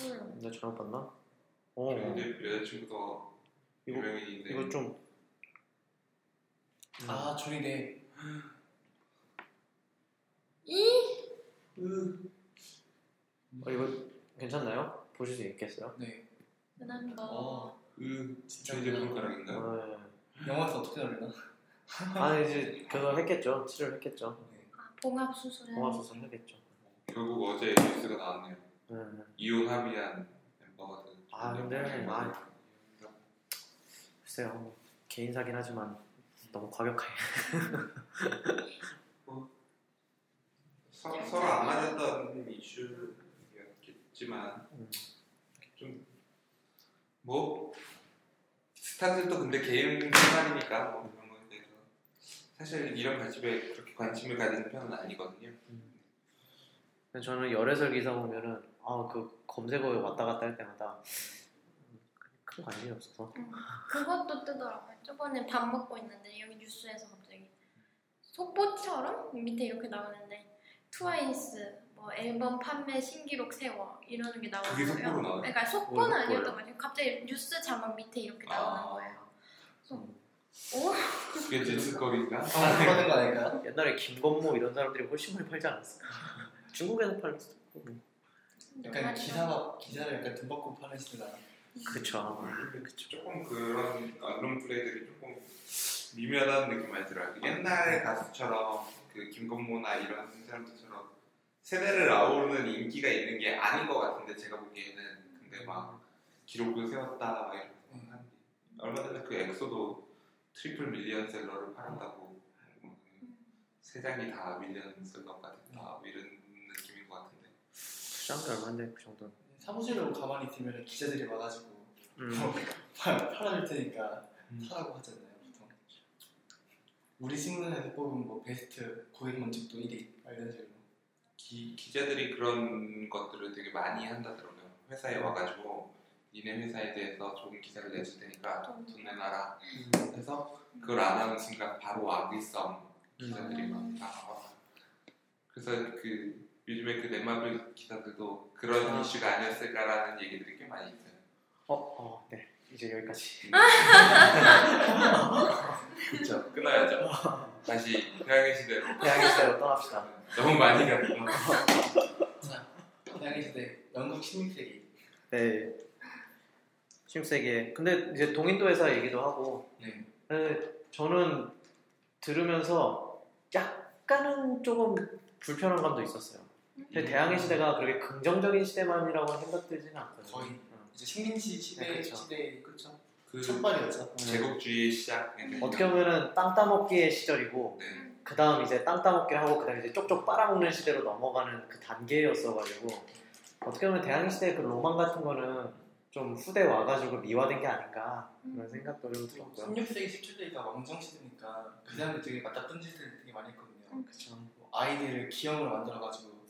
음. 내가 잘못 봤나? 어, 데뷔 여자친구가 이거- 유명인인데 이거 좀. 음. 아 데. 이 어, 이거 괜찮나요? 보실 수 있겠어요? 네. 그다음 거. 어, 그 진짜 그냥- 손가락인가요? 어, 영화에서 어떻게 다르나? 아, 이제 그거 했겠죠. 치료를 했겠죠. 네. 아, 봉합 수술을. 봉합 수술 했겠죠. 결국 어제 뉴스가 나왔네요. 음. 이혼 합의한 멤버가 된 아, 근데, 아, 글쎄요. 개인사긴 하지만 너무 과격하게 서, 서로 안 맞았던 이슈였겠지만 음. 좀뭐 스타들도 근데 개인 생활이니까 뭐 그런 거에 대해서 사실 이런 관심에 그렇게 관심을 가지는 편은 아니거든요. 근데 저는 열애설 기사 보면은 아그 검색어에 왔다 갔다 할 때마다 큰 관심이 없어서 음, 그것도 뜨더라고요. 저번에 밥 먹고 있는데 여기 뉴스에서 갑자기 속보처럼 밑에 이렇게 나오는데 트와이스 뭐 앨범 판매 신기록 세워 이러는 게 나오는 그게 거예요. 속보로 나와요? 그러니까 속보는 뭐, 아니었던? 거죠. 갑자기 뉴스 자막 밑에 이렇게 나오는 아. 거예요. 오 그게 질스거리인가? 아, 그러는 거 아닐까요? 옛날에 김건모 이런 사람들이 훨씬 많이 팔지 않았을까? 중국에서 팔았어. 약간 기사가 기사를 약간 돈 받고 시대다. 그쵸. 조금 그런 언론 플레이들이 조금 미묘하다는 느낌 많이 들어요. 옛날 가수처럼 그 김건모나 이런 사람들처럼 세대를 아우르는 인기가 있는 게 아닌 것 같은데 제가 보기에는 근데 막 기록을 세웠다 막 이런 거 하는 게 얼마 전에 그 엑소도 트리플 밀리언셀러를 팔았다고 뭐, 세 장이 다 밀리언셀러가 됐다 뭐 이런 느낌인 것 같은데 게 얼마인데 그 정도는. 사무실로 가만히 있으면 기자들이 와가지고 음. 팔, 팔아줄 테니까 음. 사라고 하잖아요 보통. 우리 신문에서 뽑은 뭐 베스트 고객 만족도 1위 이런 식으로. 기, 기자들이 그런 것들을 되게 많이 한다더라고요. 회사에 와가지고 니네 회사에 대해서 좋은 기사를 내줄 테니까 돈 내놔라 해서 그걸 안 하는 순간 바로 악의성 기사들이 막 나와. 그래서 그 요즘에 그 넷마블 기사들도 그런 아. 이슈가 아니었을까라는 얘기들이 꽤 많이 있어요. 어, 어, 네. 이제 여기까지. <laughs> 그렇죠. 끊어야죠. <laughs> 다시 태양의 시대로. 대학의 시대로 떠납시다. 너무 많이 갔어. 자, 대학의 시대 영국 16세기. 네. 16세기에. 근데 이제 동인도 회사 얘기도 하고, 네. 근데 저는 들으면서 약간은 조금 불편한 감도 있었어요. 근데 대항해 시대가 그렇게 긍정적인 시대만이라고 생각되지는 않거든요. 거의. 응. 이제 식민지 시대 네, 그쵸. 시대 그렇죠. 그 첫발이었죠. 제국주의의 시작. 어떻게 보면은 땅 따먹기의 시절이고, 네. 그 다음 이제 땅 따먹기를 하고, 그 다음 이제 쪽쪽 빨아먹는 시대로 넘어가는 그 단계였어가지고, 어떻게 보면 대항해 시대의 그 로망 같은 거는 좀 후대 와가지고 미화된 게 아닌가, 그런 생각도 좀 들었고요. 16세기 17세기가 왕정 시대니까 그 사람들 되게 맞다쁜 짓을 되게 많이 했거든요. 그쵸. 뭐 아이들을 기형으로 만들어가지고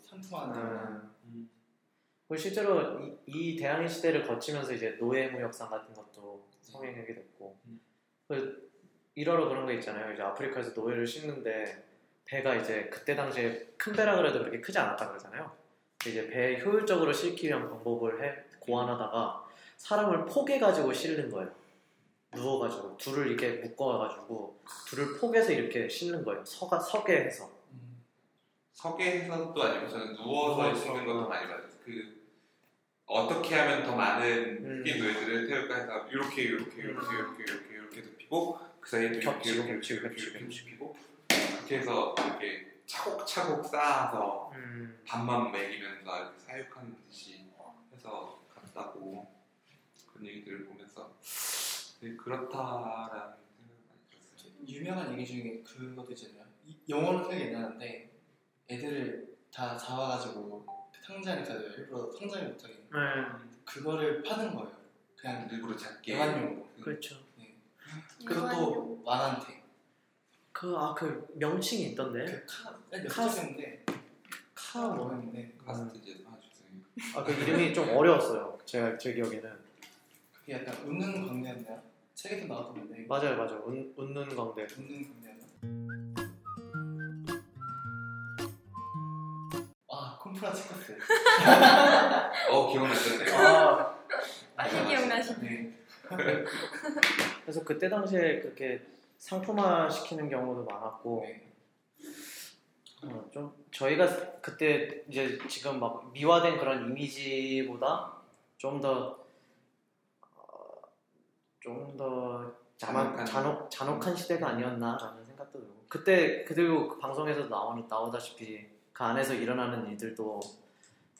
데나 음. 실제로 이, 이 대항해 시대를 거치면서 이제 노예 무역상 같은 성행하게 됐고 음. 그 일화로 그런 거 있잖아요. 이제 아프리카에서 노예를 싣는데 배가 이제 그때 당시에 큰 배라 그래도 그렇게 크지 않았다 그러잖아요. 이제 배 효율적으로 싣기 위한 방법을 해 고안하다가 사람을 포개 가지고 싣는 거예요. 누워가지고 둘을 이렇게 묶어가지고 둘을 포개서 이렇게 싣는 거예요. 서가 서게 해서. 음. 서게 해서도 아니고 저는 누워서 씻는 것도 어. 많이 봐요. 그 어떻게 하면 더 많은 음. 흑인 노예들을 태울까 해서 이렇게 이렇게 이렇게 이렇게 이렇게 이렇게 눕히고 그 사이에 또 이렇게 겹치고, 이렇게 겹치고, 이렇게 겹치고, 이렇게 눕히고 그렇게 해서 이렇게 차곡차곡 쌓아서 음. 밥만 먹이면서 이렇게 사육하는 듯이 해서 갔다고 그런 얘기들을 보면서 되게 그렇다라는 생각을 많이 들었어요. 유명한 얘기 중에 그것도 있잖아요. 이- 영어로 생각이 안 나는데 애들을 다 잡아가지고 그 상자니까 일부러 상장을 못하게 네. 그거를 파는 거예요. 그냥 일부러 작게 애완용으로. 그렇죠. 네. 그것도 만한테. 그, 아, 그 명칭이 있던데. 그 카, 몇 카- 뭐. 뭐였는데 카스트 이제 아. 아, 그 이름이 좀 어려웠어요. 제가 제 기억에는. 그게 약간 웃는 광대였나요? 책에도 나왔던 건데 맞아요, 맞아요. 웃, 웃는 광대. 웃는 광대였나? 아 콤프라 치커스. 어 기억났어요. 아 많이 기억나시네. 네. 그래서 그때 당시에 그렇게 상품화 시키는 경우도 많았고, 네. 어, 좀 저희가 그때 이제 지금 막 미화된 그런 이미지보다 좀 더, 어, 좀더 잔혹, 잔혹한. 잔혹, 잔혹한 시대가 아니었나라는 생각도 들고, 그때 그리고 그 방송에서 나오는 나오다시피 그 안에서 일어나는 일들도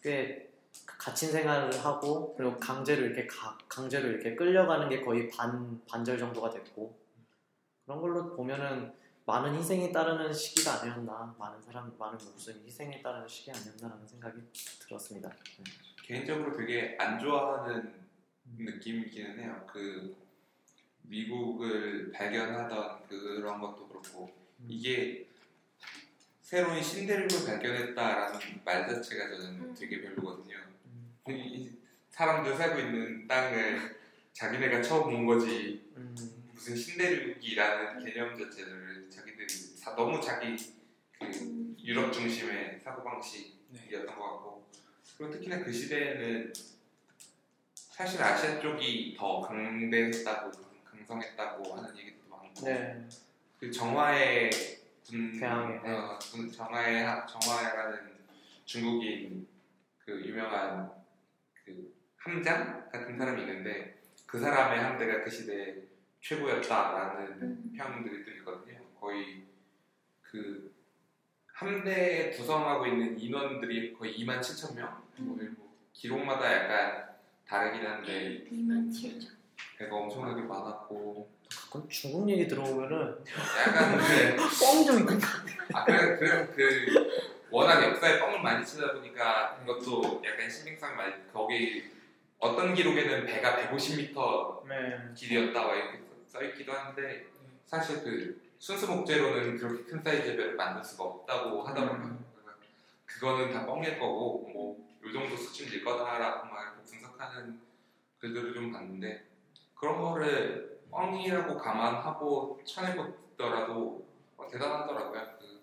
꽤 갇힌 생활을 하고 그리고 강제로 이렇게 가- 강제로 이렇게 끌려가는 게 거의 반 반절 정도가 됐고 그런 걸로 보면은 많은 희생이 따르는 시기가 아니었나 많은 사람 많은 무슨 희생이 따르는 시기 아니었나라는 생각이 들었습니다. 네. 개인적으로 되게 안 좋아하는 느낌이기는 해요. 그 미국을 발견하던 그런 것도 그렇고 이게 새로운 신대륙을 발견했다라는 말 자체가 저는 음. 되게 별로거든요. 음, 이- 사람들 살고 있는 땅을 자기네가 처음 본 거지. 음, 무슨 신대륙이라는 개념 자체를 자기들이 사- 너무 자기 그 유럽 중심의 사고 방식이었던 것 같고. 그리고 특히나 그 시대에는 사실 아시아 쪽이 더 강대했다고 강성했다고 하는 얘기도 많고. 네. 그 정화의 군 대항해. 어, 군- 정화의 하- 정화라는 중국인 그 유명한 그 함장 같은 사람이 있는데 그 사람의 함대가 그 시대에 최고였다라는 음. 평들이 들리거든요. 거의 그 함대에 구성하고 있는 인원들이 거의 2만 7천 명. 뭐 일부 기록마다 약간 다르긴 한데 2만 7천. 배가 엄청나게 많았고 가끔 중국 얘기 들어오면은 약간 그 뻥좀 있고 아, 그래, 그래, 그, 워낙 역사에 뻥을 많이 치다 보니까 그것도 약간 신빙성 많이, 거기 어떤 기록에는 배가 150m 네. 길이었다, 막 이렇게 써 있기도 한데, 사실 그, 순수 목재로는 그렇게 큰 사이즈의 배를 만들 수가 없다고 하더라고요. 그래서 그거는 다 뻥일 거고, 뭐, 요 정도 수준일 거다라고 막 분석하는 글들을 좀 봤는데, 그런 거를 뻥이라고 감안하고 쳐내보더라도 어, 대단하더라고요. 그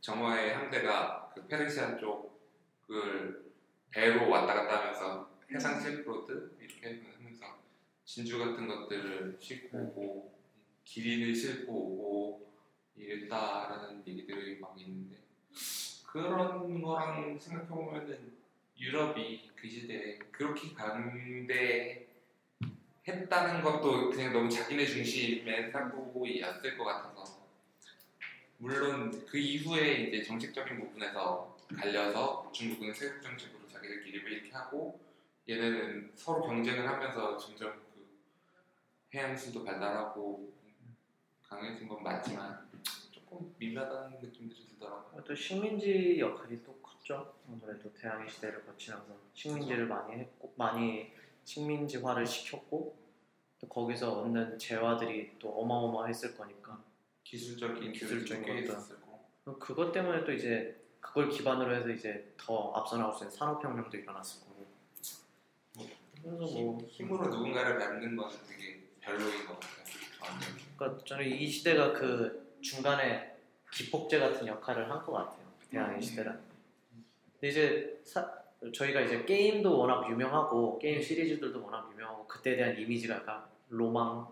정화의 함대가 그 페르시아 쪽을 배로 왔다 갔다 하면서 해상 실크로드 이렇게 하면서 진주 같은 것들을 싣고 오고 기린을 싣고 오고 이랬다라는 얘기들이 막 있는데 그런 거랑 생각해보면은 유럽이 그 시대에 그렇게 강대 했다는 것도 그냥 너무 자기네 중심의 사고였을 것 같아서 물론 그 이후에 이제 정책적인 부분에서 갈려서 중국은 세국 정책으로 자기들끼리 왜 이렇게 하고 얘네는 서로 경쟁을 하면서 점점 그 해양수도 발달하고 강해진 건 맞지만 조금 미묘하다는 느낌들이 들더라고요. 또 식민지 역할이 또 컸죠. 아무래도 대항해 시대를 거치면서 식민지를 많이 했고 많이 식민지화를 시켰고 또 거기서 얻는 재화들이 또 어마어마했을 거니까 기술적인 기술적인 것도. 그것 때문에 또 이제 그걸 기반으로 해서 이제 더 앞서 나올 수 있는 산업혁명도 일어났을 거고 그래서 뭐 힘, 힘으로 누군가를 밟는 거는 되게 별로인 것 같아요. 그러니까 저는 이 시대가 그 중간에 기폭제 같은 역할을 한 것 같아요. 대항해 시대라는. 게. 근데 이제 사- 저희가 이제 게임도 워낙 유명하고 게임 시리즈들도 워낙 유명하고 그때에 대한 이미지가 약간 로망,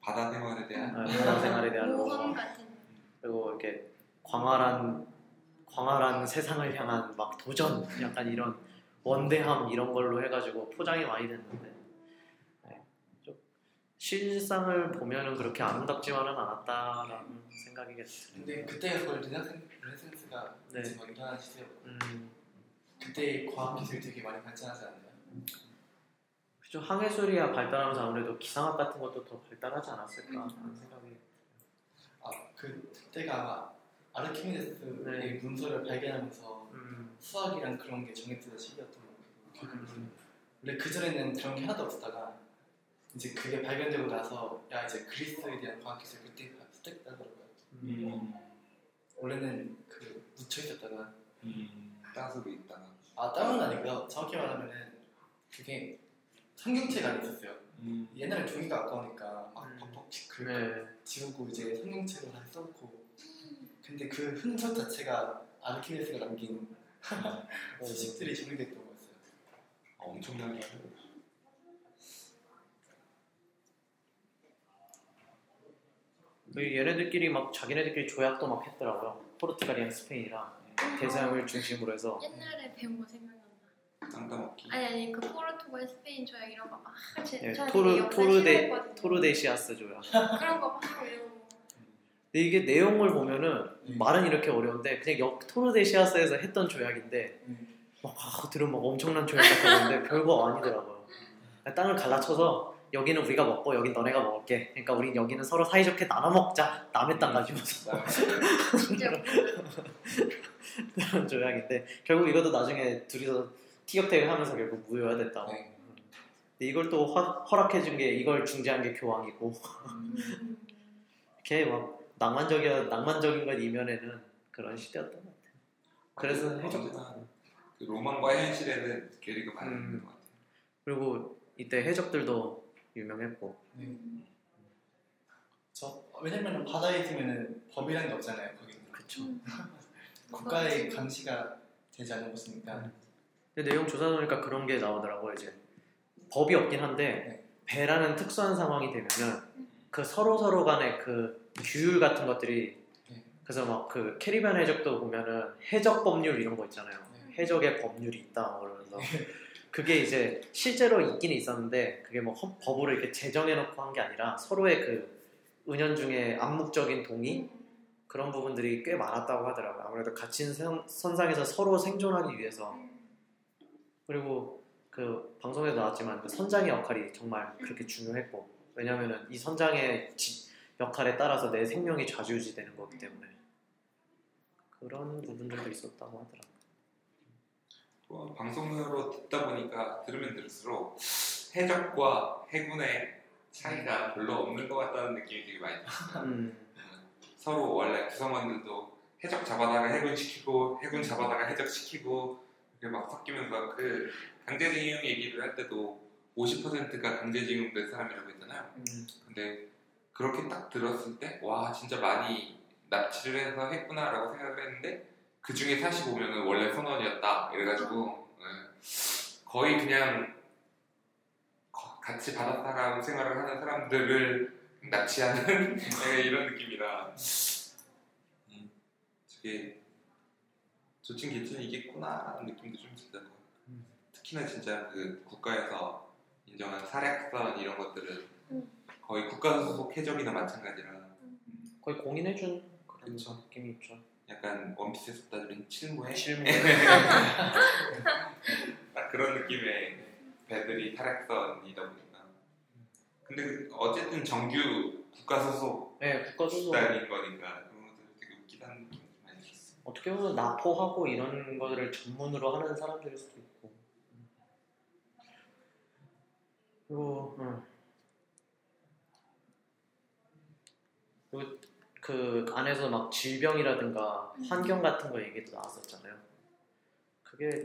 바다 생활에 대한. 아, 바다 생활에 대한 로망 같은. 그리고 이렇게 광활한 광활한 세상을 향한 막 도전 약간 이런 원대함 이런 걸로 해가지고 포장이 많이 됐는데 네, 좀 실상을 보면은 그렇게 아름답지만은 않았다라는 생각이 들어요. 근데 거의 르네상, 르네상스가 네. 일어난 시대였고. 음, 그때 과학 기술이 되게 많이 발전하지 않나요? 그죠 항해술이야 발달하면서 아무래도 기상학 같은 것도 더 발달하지 않았을까라는 생각이 아, 그 그때가 아마 아르키메데스의 네. 문서를 발견하면서 음, 수학이랑 그런 게 정해지던 시기였던 것 같아요. 원래 그 전에는 그런 게 하나도 없다가 이제 그게 발견되고 나서 야 이제 그리스에 대한 과학 기술 그때 스택되더라고요. 음. 원래는 그 묻혀 있었다가 땅 속에 있다가 아 다운은 아니고요. 정확히 말하면은 그게 성경책 안에 있었어요. 옛날에 종이가 아까우니까 막 음. 벅벅 그 네. 지우고 이제 성경책으로 다 써놓고 근데 그 흔적 자체가 아르키메데스가 남긴 <laughs> 수식들이 정리됐던 거였어요. 엄청나게 그 얘네들끼리 막 자기네들끼리 조약도 막 했더라고요. 포르투갈이랑 스페인이랑 대서양을 중심으로 해서 옛날에 배운 거 생각난다. 땅 따먹기 아니 아니 그 포르투갈 스페인 조약 이런 거 막. 제, 예, 토르 토르데. 토르데시아스 조약. 그런 거 막 외우고. 근데 이게 내용을 보면은 네. 말은 이렇게 어려운데 그냥 역 토르데시아스에서 했던 조약인데 음. 막 아, 들으면 막 엄청난 조약 같았는데 별거 아니더라고요. 땅을 갈라쳐서 여기는 우리가 먹고 여긴 너네가 먹을게. 그러니까 우린 여기는 서로 사이좋게 나눠 먹자. 남의 땅 가지고서 진짜 <laughs> 그런 조약인데 결국 이것도 나중에 둘이서 티격태격 하면서 결국 무효화 됐다고. 네. 근데 이걸 또 허, 허락해준 게 이걸 중재한 게 교황이고 음. 이렇게 막 낭만적이야 낭만적인 것 이면에는 그런 시대였던 것 같아요. 그래서 해적 언제나 그 로망과 현실에는 괴리가 많이 음. 있는 것 같아요. 그리고 이때 해적들도 유명했고 네. 저 왜냐면 바다에 있으면은 법이란 게 없잖아요. 거기는 그쵸. 음. 국가의 감시가 되지 않는 곳이니까. 근데 내용 조사 보니까 그런 게 나오더라고요. 이제 법이 없긴 한데 네. 배라는 특수한 상황이 되면은 그 서로 서로 간의 그 규율 같은 것들이 네. 그래서 막 그 캐리비안 해적도 보면은 해적 법률 이런 거 있잖아요. 네. 해적의 법률이 있다 뭐 그러면서 그게 이제 실제로 있긴 있었는데 그게 뭐 헌- 법으로 이렇게 제정해놓고 한 게 아니라 서로의 그 은연중에 암묵적인 동의 그런 부분들이 꽤 많았다고 하더라고요. 아무래도 갇힌 선- 선상에서 서로 생존하기 위해서 그리고 그 방송에도 나왔지만 그 선장의 역할이 정말 그렇게 중요했고 왜냐면은 이 선장의 지- 역할에 따라서 내 생명이 좌지우지되는 거기 때문에 그런 부분들도 있었다고 하더라고요. 어, 방송으로 듣다 보니까 들으면 들을수록 해적과 해군의 차이가 별로 없는 것 같다는 느낌이 되게 많이 들어요. 음, 서로 원래 구성원들도 해적 잡아다가 해군 시키고 해군 잡아다가 해적 시키고 이렇게 막 섞이면서 그 강제징용 얘기를 할 때도 50%가 강제징용된 사람이라고 했잖아요. 음. 근데 그렇게 딱 들었을 때 와 진짜 많이 납치를 해서 했구나라고 생각을 했는데 그 중에 45명은 원래 선원이었다 이래가지고 예, 거의 그냥 거- 같이 바닷사람 생활을 하는 사람들을 납치하는 예, <laughs> 이런 느낌이라 음, 저게 조친 개친이 이겠구나라는 느낌도 좀 들고 음. 특히나 진짜 그 국가에서 인정한 사략선 이런 것들은 음. 거의 국가 소속 해적이나 마찬가지라 거의 공인해준 그런 그쵸. 느낌이 있죠. 약간 원피스에서 따지면 칠무회 실무 딱 그런 느낌의 배들이 타락선이다 보니까 근데 그 어쨌든 정규 국가 소속 네, 국가 소속. 집단인 거니까 그런 것들 되게 웃기다는 느낌이 좀 많이 들었어요. 어떻게 보면 나포하고 이런 거를 전문으로 하는 사람들일 수도 있고. 그리고 음. 그리고 그 안에서 막 질병이라든가 환경 같은 거 얘기도 나왔었잖아요. 그게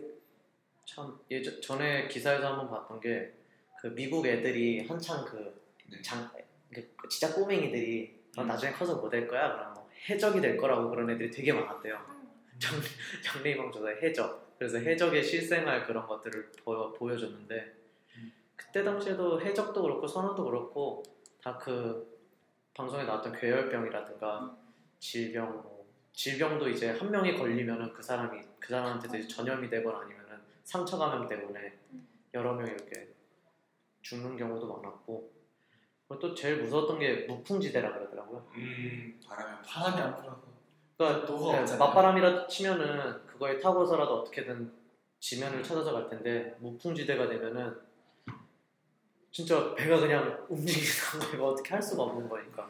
참 예전 전에 기사에서 한번 봤던 게 그 미국 애들이 한창 그 네. 장, 그 진짜 꼬맹이들이 너 음. 나중에 커서 뭐 될 거야? 그럼 뭐 해적이 될 거라고 그런 애들이 되게 많았대요. 장, 장래희망 조사에 해적. 그래서 해적의 실생활 그런 것들을 보여, 보여 줬는데 음. 그때 당시에도 해적도 그렇고 선원도 그렇고 다 그 방송에 나왔던 괴열병이라든가 질병 뭐 질병도 이제 한 명이 걸리면은 그 사람이 그 사람한테 이제 전염이 되거나 아니면은 상처 감염 때문에 여러 명이 이렇게 죽는 경우도 많았고 또 제일 무서웠던 게 무풍지대라 그러더라고요. 음 바람이 바람이 안 불어서 그러니까 네, 없잖아요. 맞바람이라 치면은 그거에 타고서라도 어떻게든 지면을 찾아서 갈 텐데 무풍지대가 되면은 진짜 배가 그냥 움직이는 거가 어떻게 할 수가 없는 거니까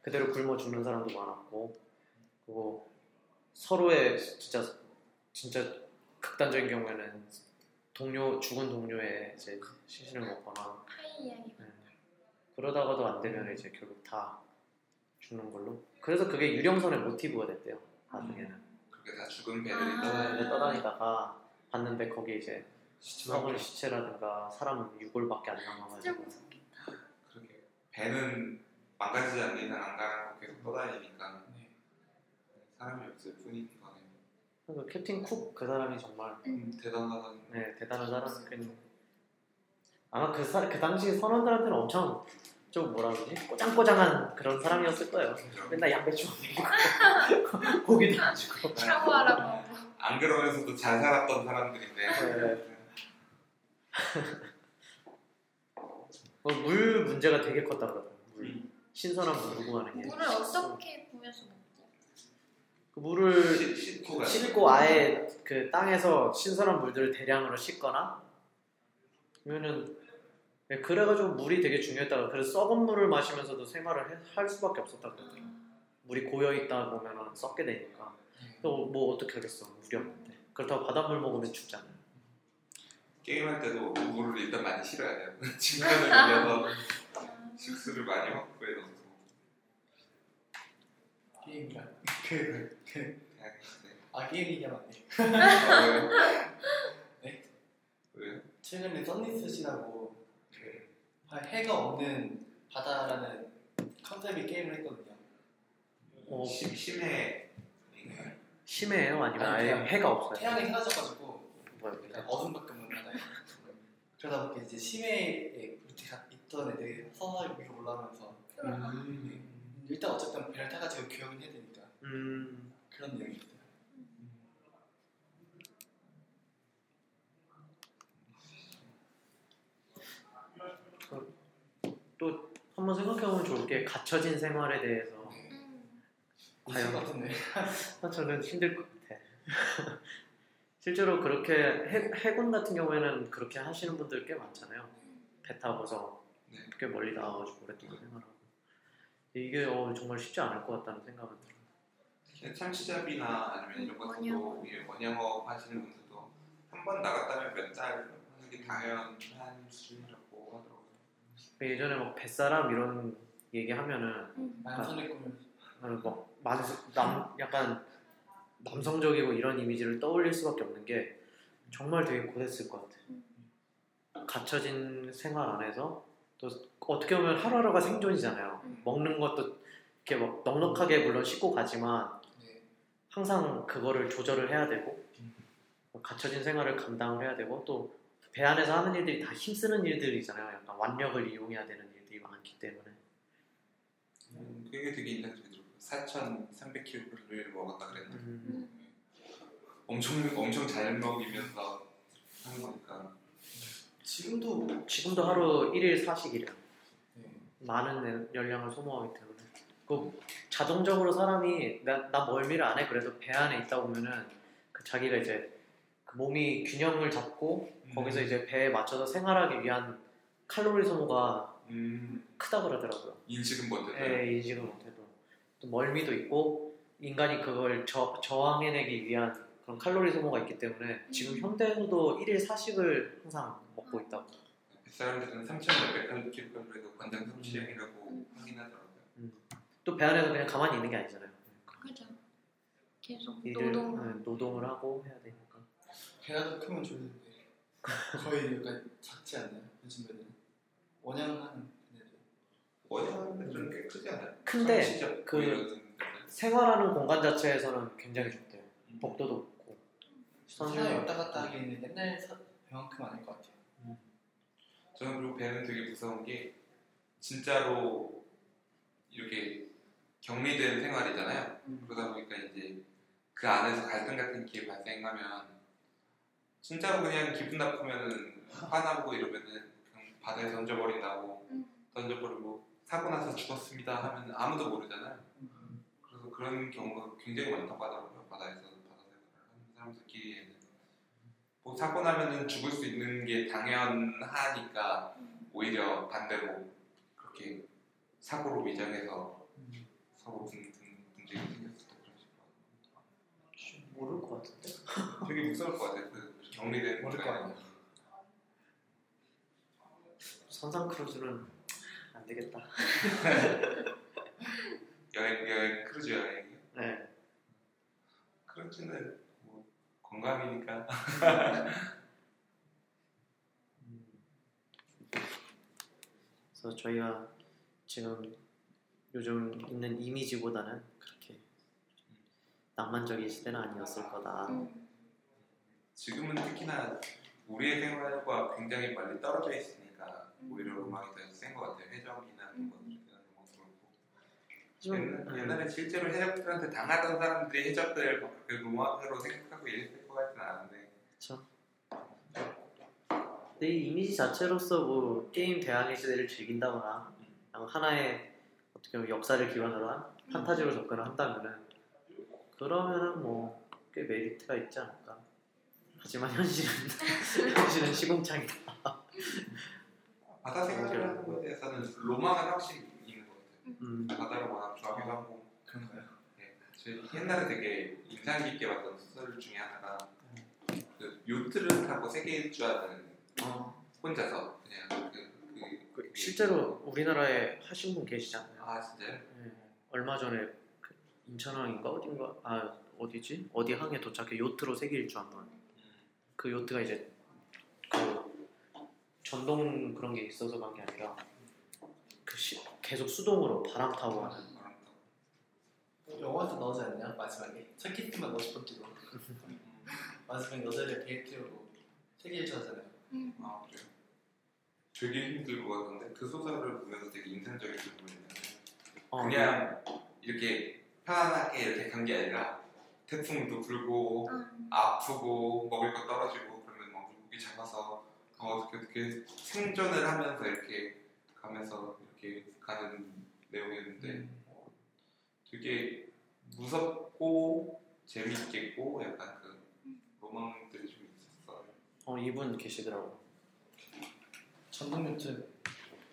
그대로 굶어 죽는 사람도 많았고 그리고 서로의 진짜 진짜 극단적인 경우에는 동료 죽은 동료의 이제 시신을 먹거나 이야기. 네. 그러다가도 안 되면 이제 결국 다 죽는 걸로. 그래서 그게 유령선의 모티브가 됐대요. 나중에는. 그렇게 다 죽은 배들이 아. 떠다니는 이제 떠다니다가 봤는데 거기 이제 시체밖에 시체라든가 사람 유골밖에 안 남아가지고. 그렇게 배는 망가지지 않는 이상 안 가고 계속 떠다니니까 네. 사람이 없을 거 네요 그 캡틴 쿡 그 사람이 정말 음, 대단하다는 네, 대단한 사람. 아마 그, 사, 그 당시 선원들한테는 엄청 좀 뭐라 그러지? 꼬장꼬장한 그런 사람이었을 거예요. 맨날 양배추 먹고 <laughs> 고기도 안 주고. 샤워하라고. 안 그러면서도 잘 살았던 사람들인데 네. <laughs> 어, 물 문제가 되게 컸다 그러더라고요. 물. 음. 신선한 물 구하는 게. 물을 어떻게 먹지? 그 물을 씻- 씻고. 씻고 아예 그 땅에서 신선한 물들을 대량으로 씻거나 아니면은 네, 그래가지고 물이 되게 중요했다고 그래서 썩은 물을 마시면서도 생활을 해- 할 수밖에 없었다고 그러더라고요. 물이 고여 있다 보면 썩게 되니까 또 뭐 어떻게 하겠어 물이 없는데 그렇다고 바닷물 먹으면 죽잖아요. 게임할 때도 물을 일단 많이 실어야 돼요. <laughs> 측면을 올려서 <laughs> 식수를 많이 확보해 놓고. 게임이랑 그, 그, 아 게임 얘기하면 안 돼. 네. 아, 왜요? 네? 왜요? 최근에 썬리스시라고 그 해가 없는 바다라는 컨셉의 게임을 했거든요. 어, 심, 심해. 심해요? 아니면 아니, 아예 그냥 해가 없어요? 태양이 사라져가지고 뭐야, 그냥 어둠밖에 없는 바다예요. 그러다 보니까 이제 심해에 밑에 가- 있던 애들이 서서 위로 올라오면서 음, 일단 어쨌든 배를 타가지고 교육을 해야 되니까 음, 그런 내용이 있어요. 또 한번 생각해보면 좋을 게 갇혀진 생활에 대해서 음. 과연- 것 같은데. 아, <laughs> 저는 힘들 것 같아. <laughs> 실제로 그렇게 해, 해군 같은 경우에는 그렇게 하시는 분들 꽤 많잖아요. 배 타고서 네. 꽤 멀리 나와가지고 오랫동안 생활하고 이게 어, 정말 쉽지 않을 것 같다는 생각은 들어요. 특히 참치잡이나 아니면 이런 것도 원양어. 예, 원양어 하시는 분들도 한 번 나갔다면 몇 달 하는 게 당연한 수준이라고 하더라고요. 예전에 막 뱃사람 이런 얘기하면은 음. 만선의 꿈을 어, 막 만수, 남 약간 남성적이고 이런 이미지를 떠올릴 수밖에 없는 게 정말 되게 고됐을 것 같아. 갇혀진 생활 안에서 또 어떻게 보면 하루하루가 생존이잖아요. 음. 먹는 것도 이렇게 막 넉넉하게 물론 씻고 가지만 네. 항상 그거를 조절을 해야 되고 갇혀진 생활을 감당을 해야 되고 또 배 안에서 하는 일들이 다 힘쓰는 일들이잖아요. 약간 완력을 이용해야 되는 일들이 많기 때문에. 음, 그게 되게 인상적이더라고요. 4,300kg를 먹었다 그랬나? 음, 음. 엄청 엄청 잘 먹이면서 하는 거니까. 지금도 지금도 하루 1일 4식이래요. 네. 많은 열량을 소모하기 때문에 그 자동적으로 사람이 나, 나 멀미를 안 해 그래도 배 안에 있다 보면은 그 자기가 이제 그 몸이 균형을 잡고 거기서 음. 이제 배에 맞춰서 생활하기 위한 칼로리 소모가 음, 크다 그러더라고요. 인식은 먼저. 배 인식을 못해도 또 멀미도 있고 인간이 그걸 저, 저항해내기 위한 그런 칼로리 소모가 있기 때문에 지금 현대에서도 1일 4식을 항상 먹고 있다고. 사람들은 3,400kg에도 권장 섭취량이라고 확인하더라고요. 또 배 안에서 그냥 가만히 있는 게 아니잖아요. 그죠. 계속 일을 노동. 네, 노동을 하고 해야 되니까. 배가 더 크면 좋은데 거의 약간 작지 않나요? 요즘 배는 원양하는 원양은 꽤 크지 않아요? 큰데 그-. 생활하는 공간 자체에서는 굉장히 좋대요. 복도도 없고. 사람이 선생님 왔다 갔다 하기에는 옛날 사, 배만큼 아닐 것 같아요. 저는 그리고 배는 되게 무서운 게 진짜로 이렇게 격리된 생활이잖아요. 그러다 보니까 이제 그 안에서 갈등 같은 게 발생하면 진짜로 그냥 기분 나쁘면은 화나고 이러면은 그냥 바다에 던져버린다고 음. 던져버리고 사고 나서 죽었습니다 하면 아무도 모르잖아요. 그래서 그런 경우가 굉장히 많다고 하더라고요. 바다에서 바다 생활을 하는 사람들끼리에는 뭐 사고 나면은 죽을 수 있는 게 당연하니까 오히려 반대로 그렇게 사고로 위장해서 사고 분, 분, 분쟁이 생겼었다 그런 식으로 모를 것 같은데. <laughs> 되게 무서울 것 같아요. 그 격리된 모를 거 아니에요. 선상 크루즈는 안 되겠다. <laughs> 여행 여행 크루즈 여행 네. 크루즈는 뭐 건강이니까 <laughs> 음. 그래서 저희가 지금 요즘 있는 이미지보다는 그렇게 낭만적인 시대는 아니었을 거다. 음. 지금은 특히나 우리의 생활과 굉장히 많이 떨어져 있으니까 오히려 음악이 더 센 것 같아요. 해적이나 그런 것들이나 뭐 그렇고 하지만, 옛날- 옛날에 실제로 해적들한테 당하던 사람들이 해적들 막그 음악으로 생각하고 이랬을 것 같지는 않은데 그쵸. 근데 이 이미지 자체로서 뭐 게임 대항해 시대를 즐긴다거나 그냥 하나의 어떻게 보면 역사를 기반으로 한 판타지로 접근을 한다면은 그러면은 뭐 꽤 메리트가 있지 않을까. 하지만 현실은 <laughs> 현실은 시궁창이다. <laughs> 바다 생활을 하는 거에 대해서는 로망은 확실히 있는 것 같아요. 음. 바다를 워낙 좋아하기도 하고 그런가요? 네. 저희 옛날에 되게 인상 깊게 봤던 소설 중에 하나가 그 요트를 타고 세계 일주하는 어, 혼자서 그냥 그, 그, 그 실제로 우리나라에 하신 분 계시지 않나요? 아 진짜요? 네. 얼마 전에 그 인천항인가 어딘가 아 어디지 어디 항에 도착해 요트로 세계 일주 한번 그 요트가 이제 그 전동 그런 게 있어서 간 게 아니라 그 시- 계속 수동으로 바람 타고 가는 영화도 나오지 않냐? 마지막에 첫 키스만 50번 고 마지막에 여자를 데이트 띄우고 세계 일주 하잖아요. 아 그래요? 되게 힘들고 같은데 그 소설을 보면서 되게 인상적이었던 부분이 있는데 어, 그냥 이렇게 편안하게 이렇게 간 게 아니라 태풍도 불고 음. 아프고 먹을 거 떨어지고 그러면 막 물고기 잡아서 어, 어떻게 어떻게 생존을 하면서 이렇게 가면서 이렇게 가는 내용이었는데 되게 무섭고 재밌겠고 약간 그 로망들이 좀 있었어요. 어 이분 계시더라고 전동 요트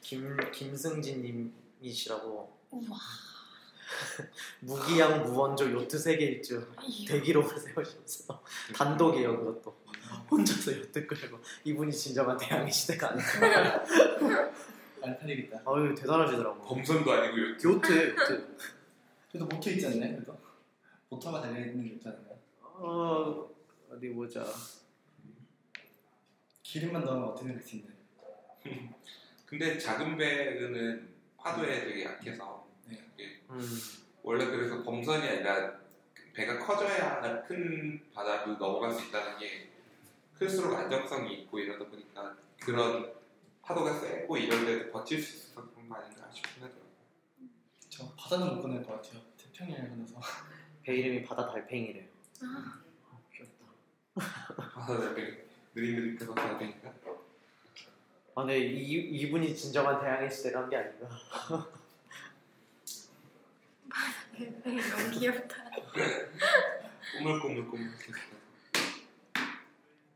김 김승진님이시라고 우와. <laughs> 무기양 무원조 요트 세계 일주 대기록을 세우셔서 단독이에요 그것도 혼자서 요트 끌고 이분이 진정한 대항해 시대가 아닌가 <laughs> 안 팔리겠다. 아유 대단하시더라고 범선도 아니고 요트 요트 요트 그래도 모터 있지 않나요? 그래도 모터가 달려 있는 요트 아닌가요? 어 어디 보자 기름만 넣으면 어떻게 될수 있나요? <laughs> 근데 작은 배는 파도에 되게 약해서 네. 음. 원래 그래서 범선이 아니라 배가 커져야 큰 바다를 넘어갈 수 있다는 게 클수록 안정성이 있고 이러다 보니까 그런 파도가 세고 이럴 때도 버틸 수 있어서 그런 거 아닌가 싶긴 하더라고요. 저 바다는 못 건널 것 같아요. 태평양을 건너서. <laughs> 배 이름이 바다 달팽이래요. 아, 어, 귀엽다. 바다 달팽이. 느릿느릿해서 되니까 아 근데 이, 이분이 진정한 대항해 시대가 한게 아닌가 <laughs> 너무 귀엽다. <laughs> 꼬물꼬물꼬물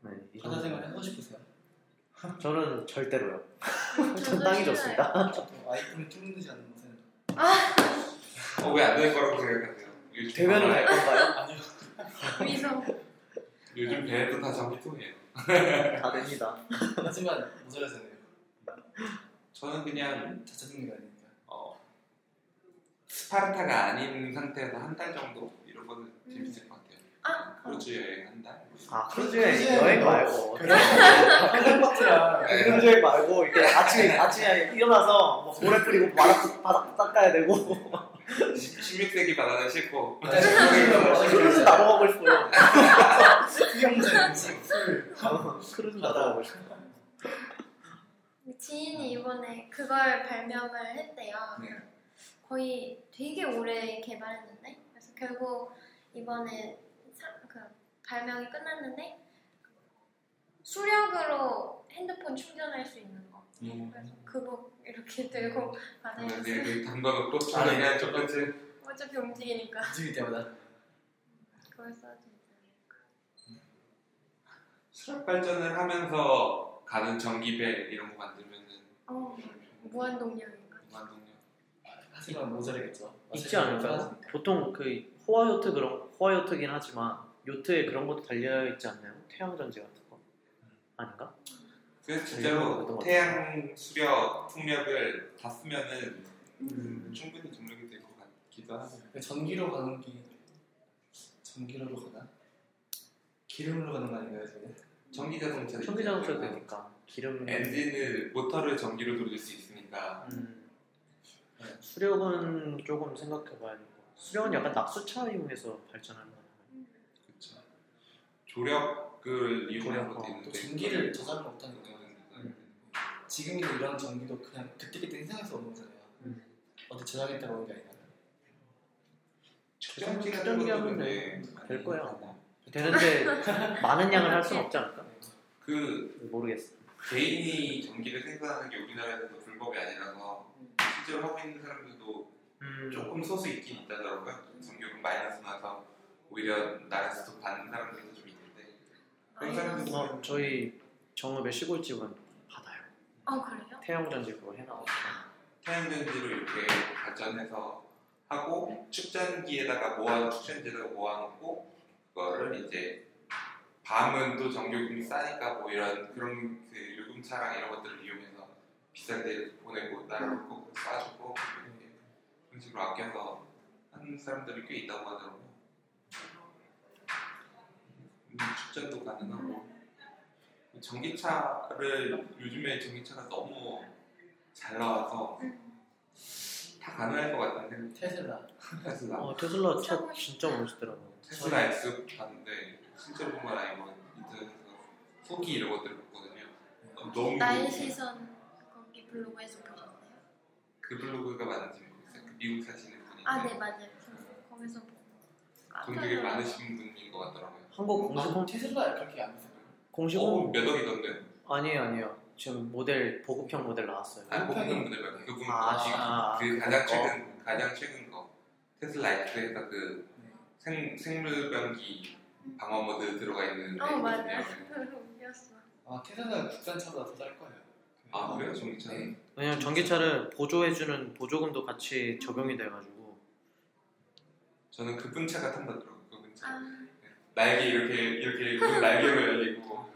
네, 이 바다 정도. 생활 하고 싶으세요? 저는 절대로요 <laughs> 적당히 싫어요. 좋습니다 저도 아이폰이 뚫는지 않는 것은 어 왜 안 될 거라고 생각하세요? 요즘 대면을 갈 건가요? 아니요. 위성. 요즘 배도 다 전기통이에요. 다 됩니다 하지만 모자라잖아요. 저는 그냥 다 짜증는 거 아니니까. 어, 스파르타가 아닌 상태에서 한 달 정도 이런 거는 재밌을 것 같아요. 아, 크루즈 여행 한 달. 아 크루즈 크루즈 여행 여행 말고. 헬파트랑 크루즈 여행 말고 이렇게 아침에 아침에 일어나서 뭐 모래 뿌리고 바닥 바닥 닦아야 되고. 16세기 바다는 싫고. 크루즈 나도 가고 싶어요. <laughs> 음식 술 크루즈 나도 가고 싶어 지인이 이번에 그걸 발명을 했대요. 네. 거의 되게 오래 개발했는데 그래서 결국 이번에 사, 그 발명이 끝났는데 수력으로 핸드폰 충전할 수 있는 거. 음. 그래서 그거 이렇게 들고 바다에서 이제 그 담가놓고 아, 네. 충전해야 똑같이 어차피 움직이니까 움직일 때마다 그걸 써도 수력 발전을 하면서 가는 전기배 이런 거 만들면은 어 무한 동력인가? 무한동력. 하지만 모자라겠죠. 있지 않을까요? 보통 그 호화 요트 그런 호화 요트긴 하지만 요트에 그런 것도 달려 있지 않나요? 태양 전지 같은 거 아닌가? 그래서 진짜로 태양 수력 풍력을 다 쓰면은 음. 충분히 동력이 될 것 같기도 하고. 전기로 가는 게 전기로로 가나? 기름으로 가는 거 아닌가요, 저는? 전기 자동차 전기 자동차 되니까 기름 엔진을 모터를 전기로 돌릴 수 있으니까 음. 수력은 조금 생각해봐야겠고 수력은 약간 낙수차 이용해서 발전하는 거예요. 그렇죠. 조력을 이용하는 조력, 것도 어, 있는데 또 전기를 저장을 못하니까 음. 지금 있는 이런 전기도 그냥 그때그때 생산해서 오는 거잖아요. 음. 어디 저장했다가 오는 게 아니라. 측정기 같은 것도 될 거예요. 하고. 되는데 <laughs> 많은 양을 할 수는 없지 않을까? 그 모르겠어. 개인이 전기를 생산하는 게 우리나라에서도 불법이 아니라서 실제로 하고 있는 사람들도 음, 조금 소수 있긴 있다더라고요. 전기요금 마이너스 나서 오히려 나라에서도 받는 사람들도 좀 있는데 그런 사람들은 어, 저희 정읍의 시골집은 받아요. 아 그래요? 태양전지 그거 해놔가지고 태양전지로 이렇게 발전해서 하고 축전기에다가 모아 축전지에다가 모아놓고 그거를 이제 밤은 또 전기요금이 싸니까 뭐 이런 그런 그 요금차랑 이런 것들을 이용해서 비싼 데 보내고 따라놓고 싸주고 이렇게 그런 식으로 아껴서 하는 사람들이 꽤 있다고 하더라고요. 음, 축전도 가능하고. 전기차를 요즘에 전기차가 너무 잘 나와서 다 가능할 것 같은데. 테슬라. 테슬라. 어, 테슬라 차 진짜 멋있더라고 테슬라 X 봤는데 실제로 본건 아니고 인터넷에서 후기 이런 것들을 봤거든요. 어, 너무 나의 시선 거기 블로그에서 보셨어요? 그 블로그가 맞는지 모르겠어요. 그 미국 사시는 분이 아네 맞아요. 거기서 보고 돈 되게 많으신 분인 것 같더라고요. 한국 공식 홈 테슬라 그렇게 안 비싸요. 공식 어, 홈몇 억이던데? 아니에요 아니에요. 지금 모델 보급형 모델 나왔어요. 아니 뽑는 분들 말고 그분 아, 그, 아, 그 아, 가장. 최근 가장 최근 거. 테슬라 X에서 그 네. 생, 생물병기 방어 모드 들어가 있는 어. 있거든요. 웃겼어. <laughs> 아 테슬라 국산차보다 더 쌀 거예요. 아 그래요? 전기차는? 네. 왜냐면 전기차를 보조해주는 보조금도 같이 적용이 돼가지고 저는 그분 차가 탐나더라고요 그분 차 아 날개 이렇게 이렇게 문 날개로 열리고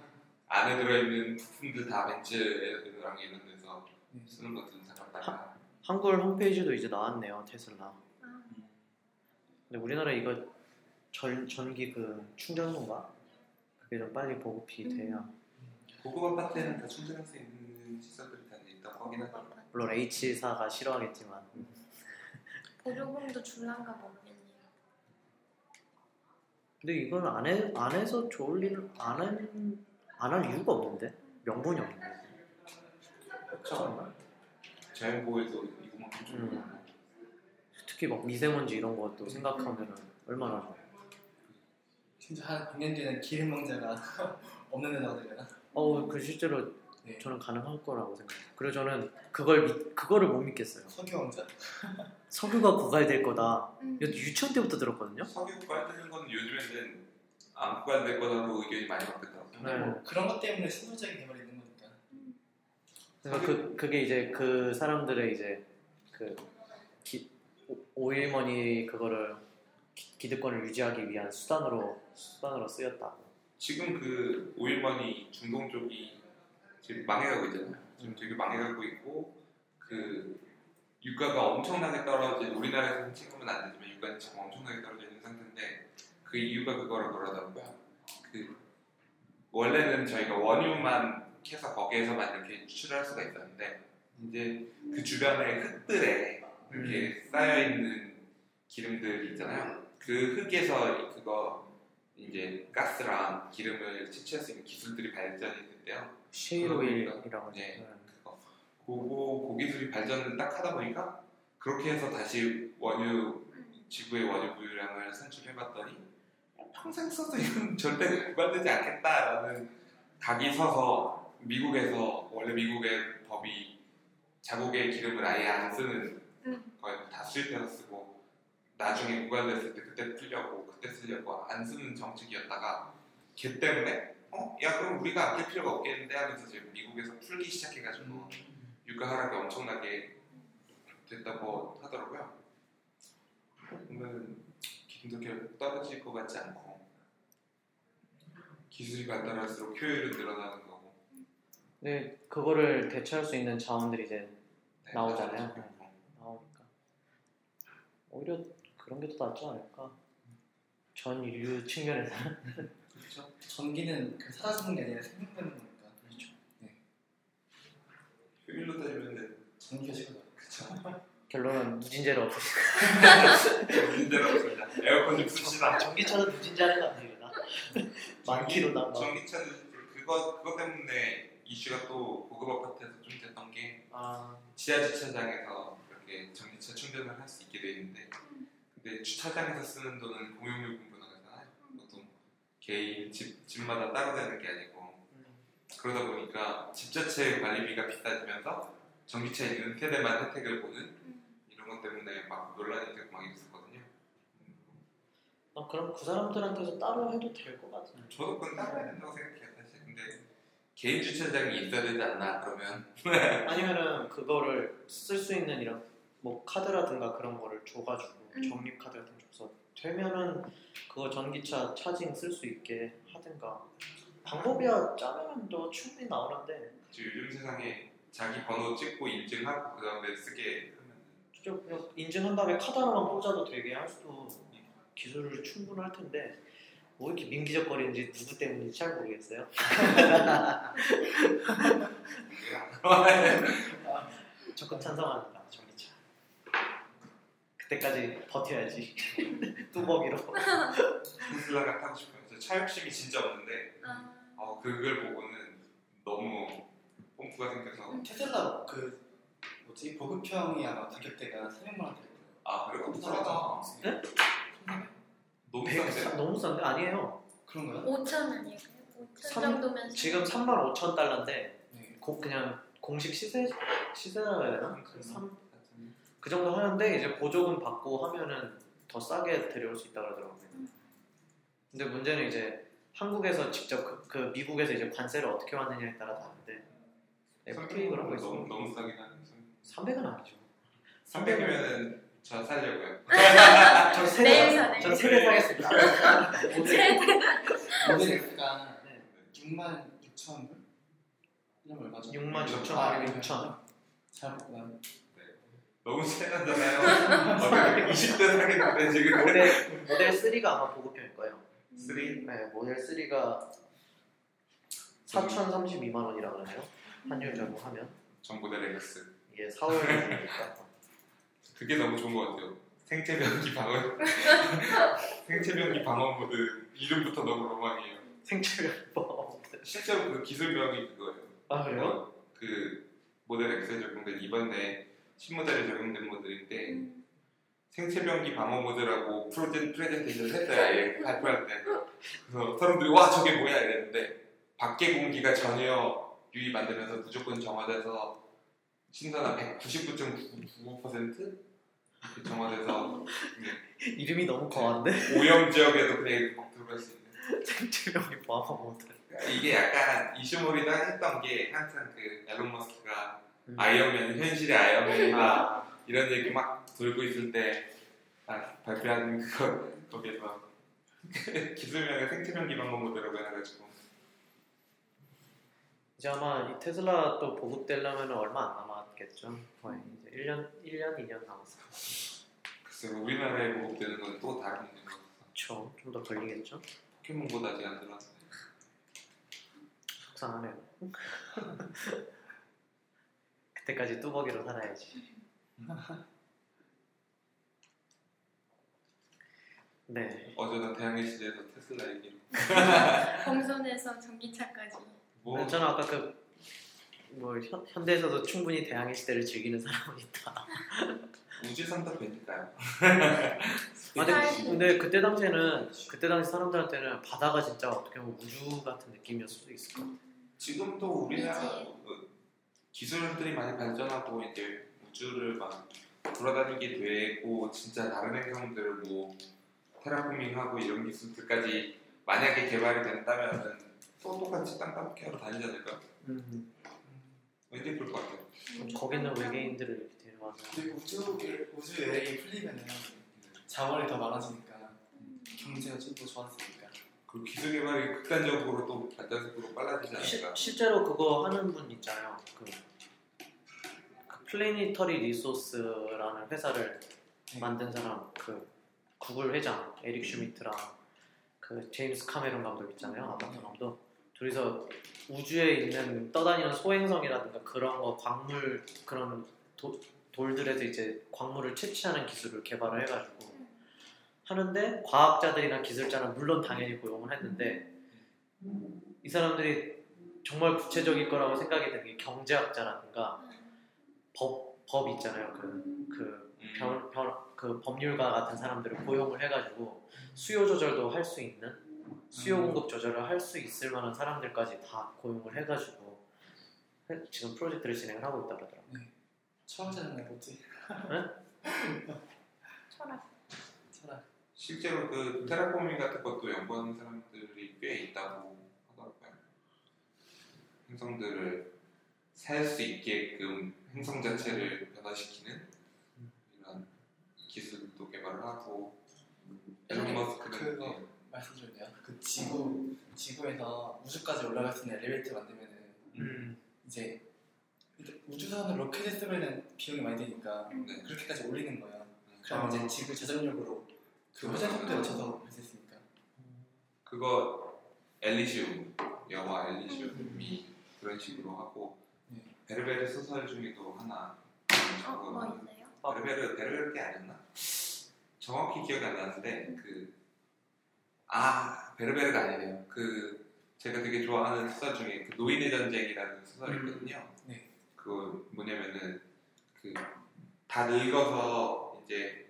안에 들어있는 부품들 다 벤츠랑 이런 데서 네. 쓰는 것들 다 갖다가 한글 홈페이지도 이제 나왔네요 테슬라 아. 근데 우리나라 이거 전, 전기 그 충전소인가? 그게 좀 빨리 보급이 음. 돼야 고급 아파트에는 다 충전할 수 있는 시설들이 다 있다고 하긴 하더라고요 물론 H사가 싫어하겠지만 보조금도 줄란가 모르겠네요. 근데 이건 안, 해, 안 해서 좋을 일을 안할 이유가 없는데 명분이 없는데 그렇죠 자연보호에도 이거만큼 좀 음. 특히 막 미세먼지 이런 것도 생각하면 은 얼마나 좋아 진짜 한 100년 뒤에는 기름 망자가 <laughs> 없는 데다가 되려나? 어우 그 실제로 네. 저는 가능할 거라고 생각해요 그래서 저는 그걸 믿, 그거를 못 믿겠어요 석유 왕자. 석유가 고갈될 거다 음. 이거 유치원 때부터 들었거든요 석유 구할되는 건 요즘에는 안 구할될 거라고 의견이 많이 바뀌더라고요 네. 뭐 그런 것 때문에 신소적인 개발이 있는 거니까. 그러니까 그, 그게 이제 그 사람들의 이제 그 기, 오- 오일머니 그거를 기, 기득권을 유지하기 위한 수단으로 수단으로 쓰였다고. 지금 그 오일머니 중동 쪽이 지금 망해가고 있잖아요. 지금 되게 망해가고 있고 그 유가가 엄청나게 떨어진 우리나라에서는 찍으면 안 되지만 유가는 지금 엄청나게 떨어져 있는 상태인데 그 이유가 그거라 그러더라고요. 그 원래는 저희가 원유만 캐서 거기에서만 이렇게 추출할 수가 있었는데 이제 그 주변에 흙들에 이렇게 쌓여 있는 기름들이 있잖아요. 그 흙에서 그거 이제 가스랑 기름을 채취할 수 있는 기술들이 발전이 됐대요. 셰일 오일이라고 네. 그거 그거 그 기술이 발전을 딱 하다 보니까 그렇게 해서 다시 원유 지구의 원유 보유량을 산출해봤더니 평생 써도 이건 <laughs> 절대 구간되지 않겠다라는 각이 서서 미국에서 원래 미국의 법이 자국의 기름을 아예 안 쓰는 음. 거의 다 수입해서 쓰고 나중에 구간됐을 때 그때 풀려고 그때 쓰려고 안 쓰는 정책이었다가 걔 때문에 어? 야 그럼 우리가 아낄 필요가 없겠는데 하면서 지금 미국에서 풀기 시작해가지고 유가 하락이 엄청나게 됐다고 하더라고요. 보면 기름도 결국 떨어질 것 같지 않고 기술이 발달할수록 효율은 늘어나는 거고 근데 그거를 대체할 수 있는 자원들이 이제 네, 나오잖아요. 맞아요. 나오니까 오히려 그런 게 더 낫지 않을까. 전 인류 측면에서 그렇죠. 전기는 그 사라지는 게 아니라 생성되는 거니까. 그렇죠. 효율로 따지면 전기가 싫어요. 그렇죠. 결론은 누진제를 없애시고 문제는 없습니다. 에어컨 좀 씁시다. 전기차는 누진제 하는 거 아니에요? 많기로 나와. 전기차는 그거 그거 때문에 이슈가 또 고급 아파트에서 좀 됐던 게 아 지하 주차장에서 이렇게 전기차 충전을 할 수 있게 돼 있는데 근데 주차장에서 쓰는 돈은 공용요금 분담하잖아요. 보통 개인 집 집마다 따로 되는 게 아니고 그러다 보니까 집 자체 관리비가 비싸지면서 전기차 있는 세대만 혜택을 보는 이런 것 때문에 막 논란이 되고 막 있었거든요. 아, 그럼 그 사람들한테서 따로 해도 될 것 같은데. 저도 그건 따로 해야 된다고 생각해요 사실. 근데 개인 주차장이 있어야 되지 않나 그러면 아니면은 그거를 쓸 수 있는 이런 뭐 카드라든가 그런 거를 줘가지고 음. 적립 카드 같은 거 줘서 되면은 그거 전기차 차징 쓸 수 있게 하든가. 방법이야 짜면 또 충분히 나오는데. 지금 요즘 세상에 자기 번호 찍고 인증하고 그 다음에 쓰게 하면 그냥 인증한 다음에 카드 하나만 꽂아도 되게 할 수도 기술이 충분할 텐데. 뭐 이렇게 민기적거리는지 누구 때문인지 잘 모르겠어요. <laughs> <laughs> 적극 찬성합니다. 그때까지 버텨야지. <laughs> 뚜벅이로. 테슬라가 타고 싶어요. 저차 욕심이 진짜 없는데 아, 어, 그걸 보고는 너무 pom프가 생겨서 테슬라 그 뭐지 보급형이 아마 가격대가 300만 원대. 아 그래? 그거 싸다 네? 너무 백- 싼데? 너무 싼데 아니에요. 그런 거요? 5천 아니에요? 5천 삼- 정도면 지금 3만 5천 달러인데 네. 곧 그냥 공식 시세 시세라고 해야 되나? 그 삼- 그 정도 하는데 이제 보조금 받고 하면은 더 싸게 데려올 수 있다 그러더라고요. 음. 근데 문제는 이제 한국에서 직접 그, 그 미국에서 이제 관세를 어떻게 왔느냐에 따라 다른데 FTA 그런 거 있어. 너무, 너무 싸긴 하네 300은 아니죠. 300이면은 저 살려고요 <laughs> 저 세대. 저 세대 사겠습니다. 모델 <laughs> X가 네. 6만 6천 불? 이러면 얼마죠? 6만 6천 아, 아니면 6천. 잘 먹구나. 너무 세단잖아요 어떻게 20대 사겠는데 지금 모델 모델 3가 아마 보급형일 거예요. 3? 네, 모델 3가 4,032만 원이라 그러네요. 환율 적용하면 전 모델 X 이게 4월이니까 <laughs> 그게 너무 좋은 것 같아요 생체병기 방어 <laughs> 생체병기 방어 모드 이름부터 너무 로망이에요 생체병법. 실제로 그 기술명이 그거예요 아 그래요? 그 모델 X에 적용된 이번에 신모델에 적용된 모델인데 음. 생체병기 방어 모드라고 프로젠, 프레젠테이션을 했어요 아예 발표할 때 그래서 사람들이 와 저게 뭐야 이랬는데 밖의 공기가 전혀 유입 안 되면서 무조건 정화돼서 신선한 199.99% 이렇게 정화돼서 이름이 너무 거한데? 오염 지역에도 그냥 막 들어갈 수 있는 생체병이 뭐하고 못해. 이게 약간 이슈몰이다 했던 게 한참 그 앨런 머스크가 음. 아이언맨 현실의 아이언맨이다 <laughs> 이런 얘기 막 돌고 있을 때 아, 발표하는 그거 거기에서 기술명의 생체병기 방법 모드라고 해가지고 이제 아마 이 테슬라 또 보급되려면 얼마 안 남았겠죠. 거의 이제 1년, 1년, 2년 남았어. 글쎄 우리나라에 보급되는 건 또 다른 문제인 것 같아서 그쵸. 좀더 걸리겠죠. 포켓몬보다 아직 안 들어왔는데 속상하네요. <laughs> 그때까지 뚜벅이로 살아야지. 네. 어제는 대학의 시대에서 테슬라 얘기로 <laughs> 공선에서 전기차까지. 뭐 저는 아까 그, 뭐, 현, 현대에서도 충분히 대항해 시대를 즐기는 사람은 있다. 우주선도 되니까요 아, 근데, 근데 그때 당시에는, 그때 당시 사람들한테는 바다가 진짜 어떻게 보면 우주 같은 느낌이었을 수도 있을 것 같아요. 지금도 우리나라. 그 기술들이 많이 발전하고 이제 우주를 막 돌아다니게 되고 진짜 다른 행성들을 뭐 테라포밍하고 이런 기술들까지 만약에 개발이 된다면은 또 똑같이 땅 따먹기 하러 다니지 않을까? 음, 왠지 그럴 것 같아요. 거기는 외계인들을 이렇게 데려와서. 우주 우주 여행이 풀리면은 자원이 더 많아지니까 경제가 좀더 좋아지니까. 그 기술 개발이 극단적으로 또 발전속도로 빨라지지 시, 않을까? 실제로 그거 하는 분 있잖아요. 그, 그 Planetary Resources라는 회사를 네. 만든 사람, 그 구글 회장 에릭 슈미트랑 그 제임스 카메론 감독 있잖아요. 아바타 감독. 둘이서 우주에 있는 떠다니는 소행성이라든가 그런 거 광물 그런 도- 돌들에서 이제 광물을 채취하는 기술을 개발을 해가지고 하는데 과학자들이나 기술자는 물론 당연히 고용을 했는데 이 사람들이 정말 구체적일 거라고 생각이 드는 게 경제학자라든가 법, 법 있잖아요. 그, 그, 음. 변, 변, 그 법률가 같은 사람들을 고용을 해가지고 수요 조절도 할 수 있는 수요 음. 공급 조절을 할 수 있을 만한 사람들까지 다 고용을 해가지고 해- 지금 프로젝트를 진행을 하고 있다 그러더라고요. 처음 자는 뭐지? <laughs> 철학. 철학. 실제로 그 테라포밍 같은 것도 연구하는 사람들이 꽤 있다고 하더라고요. 행성들을 살 수 있게끔 행성 자체를 변화시키는 이런 기술도 개발을 하고 앨런 머스크는 그거 예. 말씀드려도 돼요? 그 지구 지구에서 우주까지 올라갈 수 있는 엘리베이터 만들면은 음. 이제 일단 우주선으로 로켓을 쓰면은 비용이 많이 드니까 네. 그렇게까지 올리는 거예요. 음. 그럼 아. 이제 지구 자전력으로 그 속도에 맞춰서 있으니까. 그거 엘리시움 영화 엘리시움이 그런 식으로 하고 네. 베르베르 소설 중에도 하나 어, 뭐 있어요? 베르베르 베르베르 게 아니었나? 정확히 기억이 안 나는데 그 아 베르베르가 아니네요. 그 제가 되게 좋아하는 소설 중에 그 노인의 전쟁이라는 소설이 있거든요. 네. 그 뭐냐면은 그 다 늙어서 이제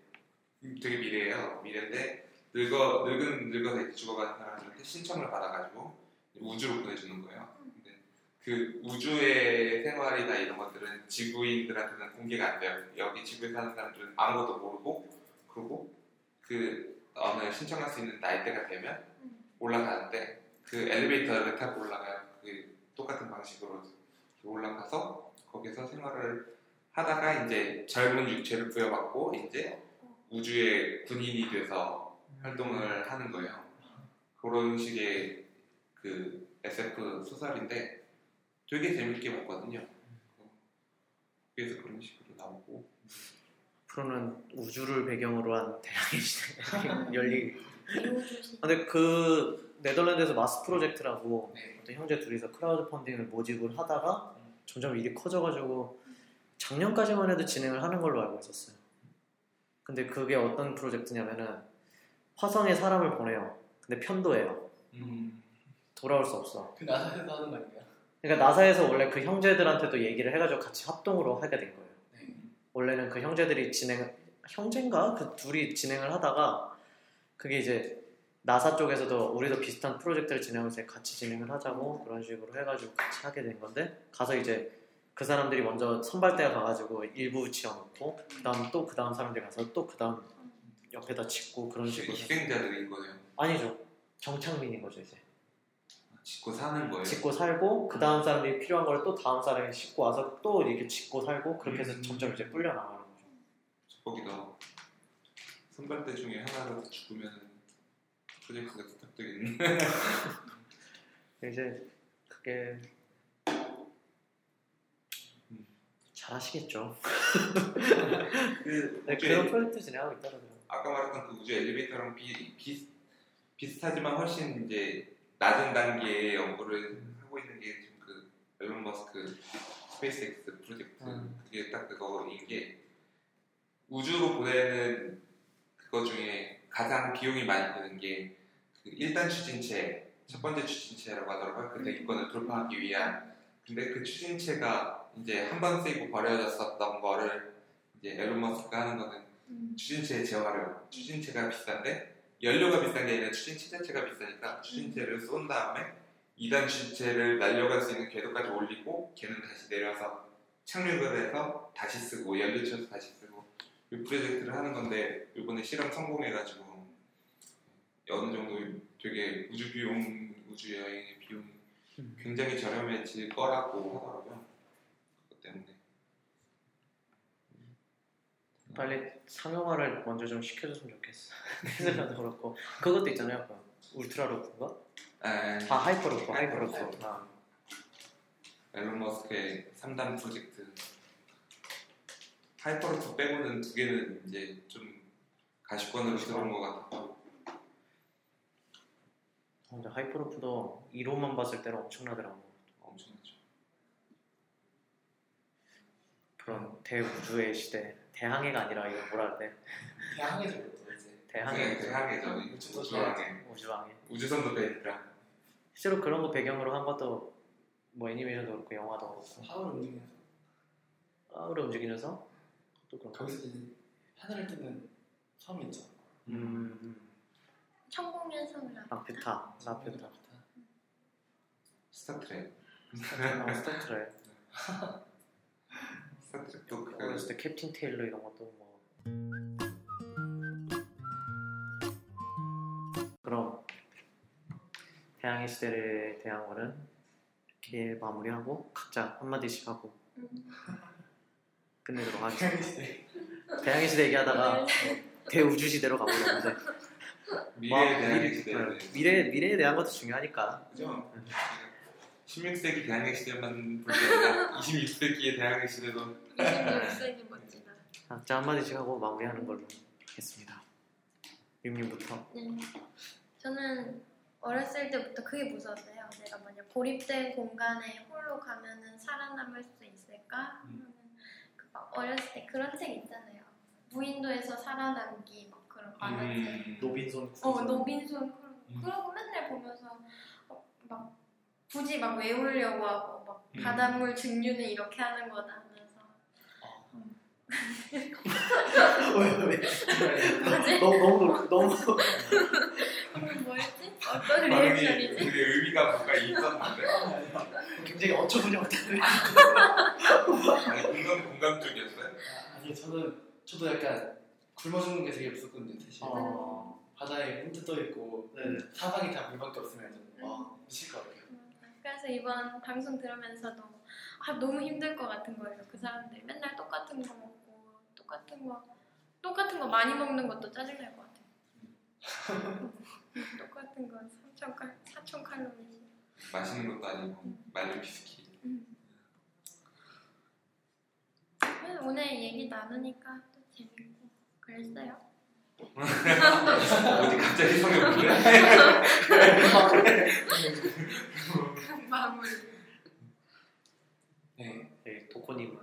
되게 미래예요. 미래인데 늙어 늙은 늙어서 이제 죽어가는 사람들한테 신청을 받아가지고 우주로 보내주는 거예요. 근데 그 우주의 생활이나 이런 것들은 지구인들한테는 공개가 안 돼요. 여기 지구에 사는 사람들은 아무것도 모르고 그리고 그 어느 신청할 수 있는 나이대가 되면 음. 올라가는데 그 엘리베이터를 타고 올라가요. 그 똑같은 방식으로 올라가서 거기서 생활을 하다가 이제 젊은 육체를 부여받고 이제 우주의 군인이 돼서 활동을 하는 거예요. 그런 식의 그 SF 소설인데 되게 재밌게 봤거든요. 그래서 그런 식으로 나오고 앞으로는 우주를 배경으로 한 대항해 시대 열리. 대우주시. 근데 그 네덜란드에서 Mars 프로젝트라고 네. 어떤 형제 둘이서 크라우드 펀딩을 모집을 하다가 점점 일이 커져가지고 작년까지만 해도 진행을 하는 걸로 알고 있었어요. 근데 그게 어떤 프로젝트냐면은 화성에 사람을 보내요. 근데 편도예요. 돌아올 수 없어. 그 나사에서 하는 거 아닌가요? 그러니까 나사에서 원래 그 형제들한테도 얘기를 해가지고 같이 합동으로 하게 된 거예요. 네. 원래는 그 형제들이 진행 형제인가 그 둘이 진행을 하다가 그게 이제 나사 쪽에서도 우리도 비슷한 프로젝트를 진행해서 같이 진행을 하자고 그런 식으로 해가지고 같이 하게 된 건데 가서 이제 그 사람들이 먼저 선발대가 가가지고 일부 지어놓고 그 다음 또 그 다음 사람들이 가서 또 그 다음 옆에다 짓고 그런 식으로 해- 희생자들인 거예요. 아니죠 정착민인 거죠 이제 짓고 사는 거예요. 짓고 살고 그 다음 사람들이 필요한 걸 또 다음 사람이 싣고 와서 또 이렇게 짓고 살고 그렇게 해서 음. 점점 이제 불려 나가는 거죠. 거기다 선발대 중에 하나라도 죽으면 프로젝트가 스탑되겠네. <laughs> 이제 그게 음. 잘하시겠죠. <laughs> 그 네, 그런 프로젝트 진행하고 있더라고요. 아까 말했던 그 우주 엘리베이터랑 비, 비, 비슷하지만 훨씬 이제 낮은 단계의 연구를 하고 있는 게 지금 그 앨런 머스크 스페이스X 프로젝트 음. 그게 딱 그거인 게 우주로 보내는 그거 중에 가장 비용이 많이 드는 게 그 1단 추진체 첫 번째 추진체라고 하더라고요. 그 대기권을 돌파하기 위한 근데 그 추진체가 이제 한 번 쓰이고 버려졌었던 거를 이제 앨런 머스크가 하는 거는 음. 추진체의 재활용, 추진체가 비싼데 연료가 비싼 게 아니라 추진체 자체가 비싸니까 추진체를 쏜 다음에 2단 추진체를 날려갈 수 있는 궤도까지 올리고 걔는 다시 내려서 착륙을 해서 다시 쓰고 연료 채워서 다시 쓰고 이 프로젝트를 하는 건데 이번에 실험 성공해가지고 어느 정도 되게 우주 비용, 우주 여행의 비용이 음. 굉장히 저렴해질 거라고 하더라고요. 그것 때문에. 빨리 상용화를 먼저 좀 시켜줬으면 좋겠어. <laughs> 테슬라도 그렇고 그것도 있잖아요. 그 ultra loop인가? 아, 다 Hyperloop, Hyperloop. Hyperloop. 아, 엘론 머스크의 3단 프로젝트 하이퍼루프 빼고는 두 개는 이제 좀 가시권으로 들어온 것 같고 근데 Hyperloop도 이론만 봤을 때는 엄청나더라고. 엄청나죠. 그런 대우주의 시대, 대항해가 아니라 이거 뭐라 그래? 대항해죠 이제. 대항해, 그 항해죠. 우주도 우주항해. 우주항해. 우주선도 배니까 실제로 그런 거 배경으로 한 것도 뭐 애니메이션도 그렇고 영화도 그렇고 하울 움직이면서 하울을 움직이면서 또 그런 거. 거기서 이제 하늘을 뜨는 섬 있죠. 음, 음. 천공연성을 라퓨타, 라퓨타. 스타트랙 어, 스타트랙. 스타트랙 <laughs> 도그 어렸을 때 캡틴 테일러 이런 것도 뭐. 그럼 태양의 시대에 대한 거는 이렇게 마무리하고 각자 한마디씩 하고 음. 끝내도록 하겠습니다. 대항해 시대 얘기하다가 대우주 시대로 가보려는데 미래에 대한 미래. 어, 미래 미래에 대한 것도 중요하니까 그죠? 16세기 대항해 시대만 볼 게 아니라 26세기의 대항해 시대도 26세기 멋지다. 각자 한마디씩 하고 마무리하는 걸로 하겠습니다. 유민부터 네. 저는 어렸을 때부터 그게 무서웠어요. 내가 만약 고립된 공간에 홀로 가면은 살아남을 수 있을까? 하는 그막 어렸을 때 그런 책 있잖아요. 무인도에서 살아남기 막 그런 만화책. 음, 노빈손. 어 노빈손 그런 음. 그러고 맨날 보면서 어, 막 굳이 막 외우려고 하고 막 음. 바닷물 증류는 이렇게 하는 거다 하면서 <laughs> 왜 왜? 뭐지? 너무 너무 너무 음, 뭐였지? 어떤 발음이 리액션이지? 되게 의미가 뭔가 있었는데 굉장히 어처구니 없다는. 아니 공감 공감 쪽이었어요. 아니 저는 저도 약간 굶어 죽는 게 되게 무섭거든요 사실. 어, 바다에 혼자 떠 있고 네. 사방이 다 물밖에 없으면 좀 와, 미칠 것 같아요. 음, 그래서 이번 방송 들으면서도 아 너무 힘들 것 같은 거예요. 그 사람들 맨날 똑같은 거 먹고 똑같은 거 똑같은 거 많이 먹는 것도 짜증 날 것 같아요. <laughs> 똑같은 거 3천 칼 4천 칼로리. 맛있는 것도 아니고 말린 비스킷. 오늘 얘기 나누니까 또 재밌고 그랬어요. 어디 갑자기 성에 보네? 마무리 네, 네, 도코님은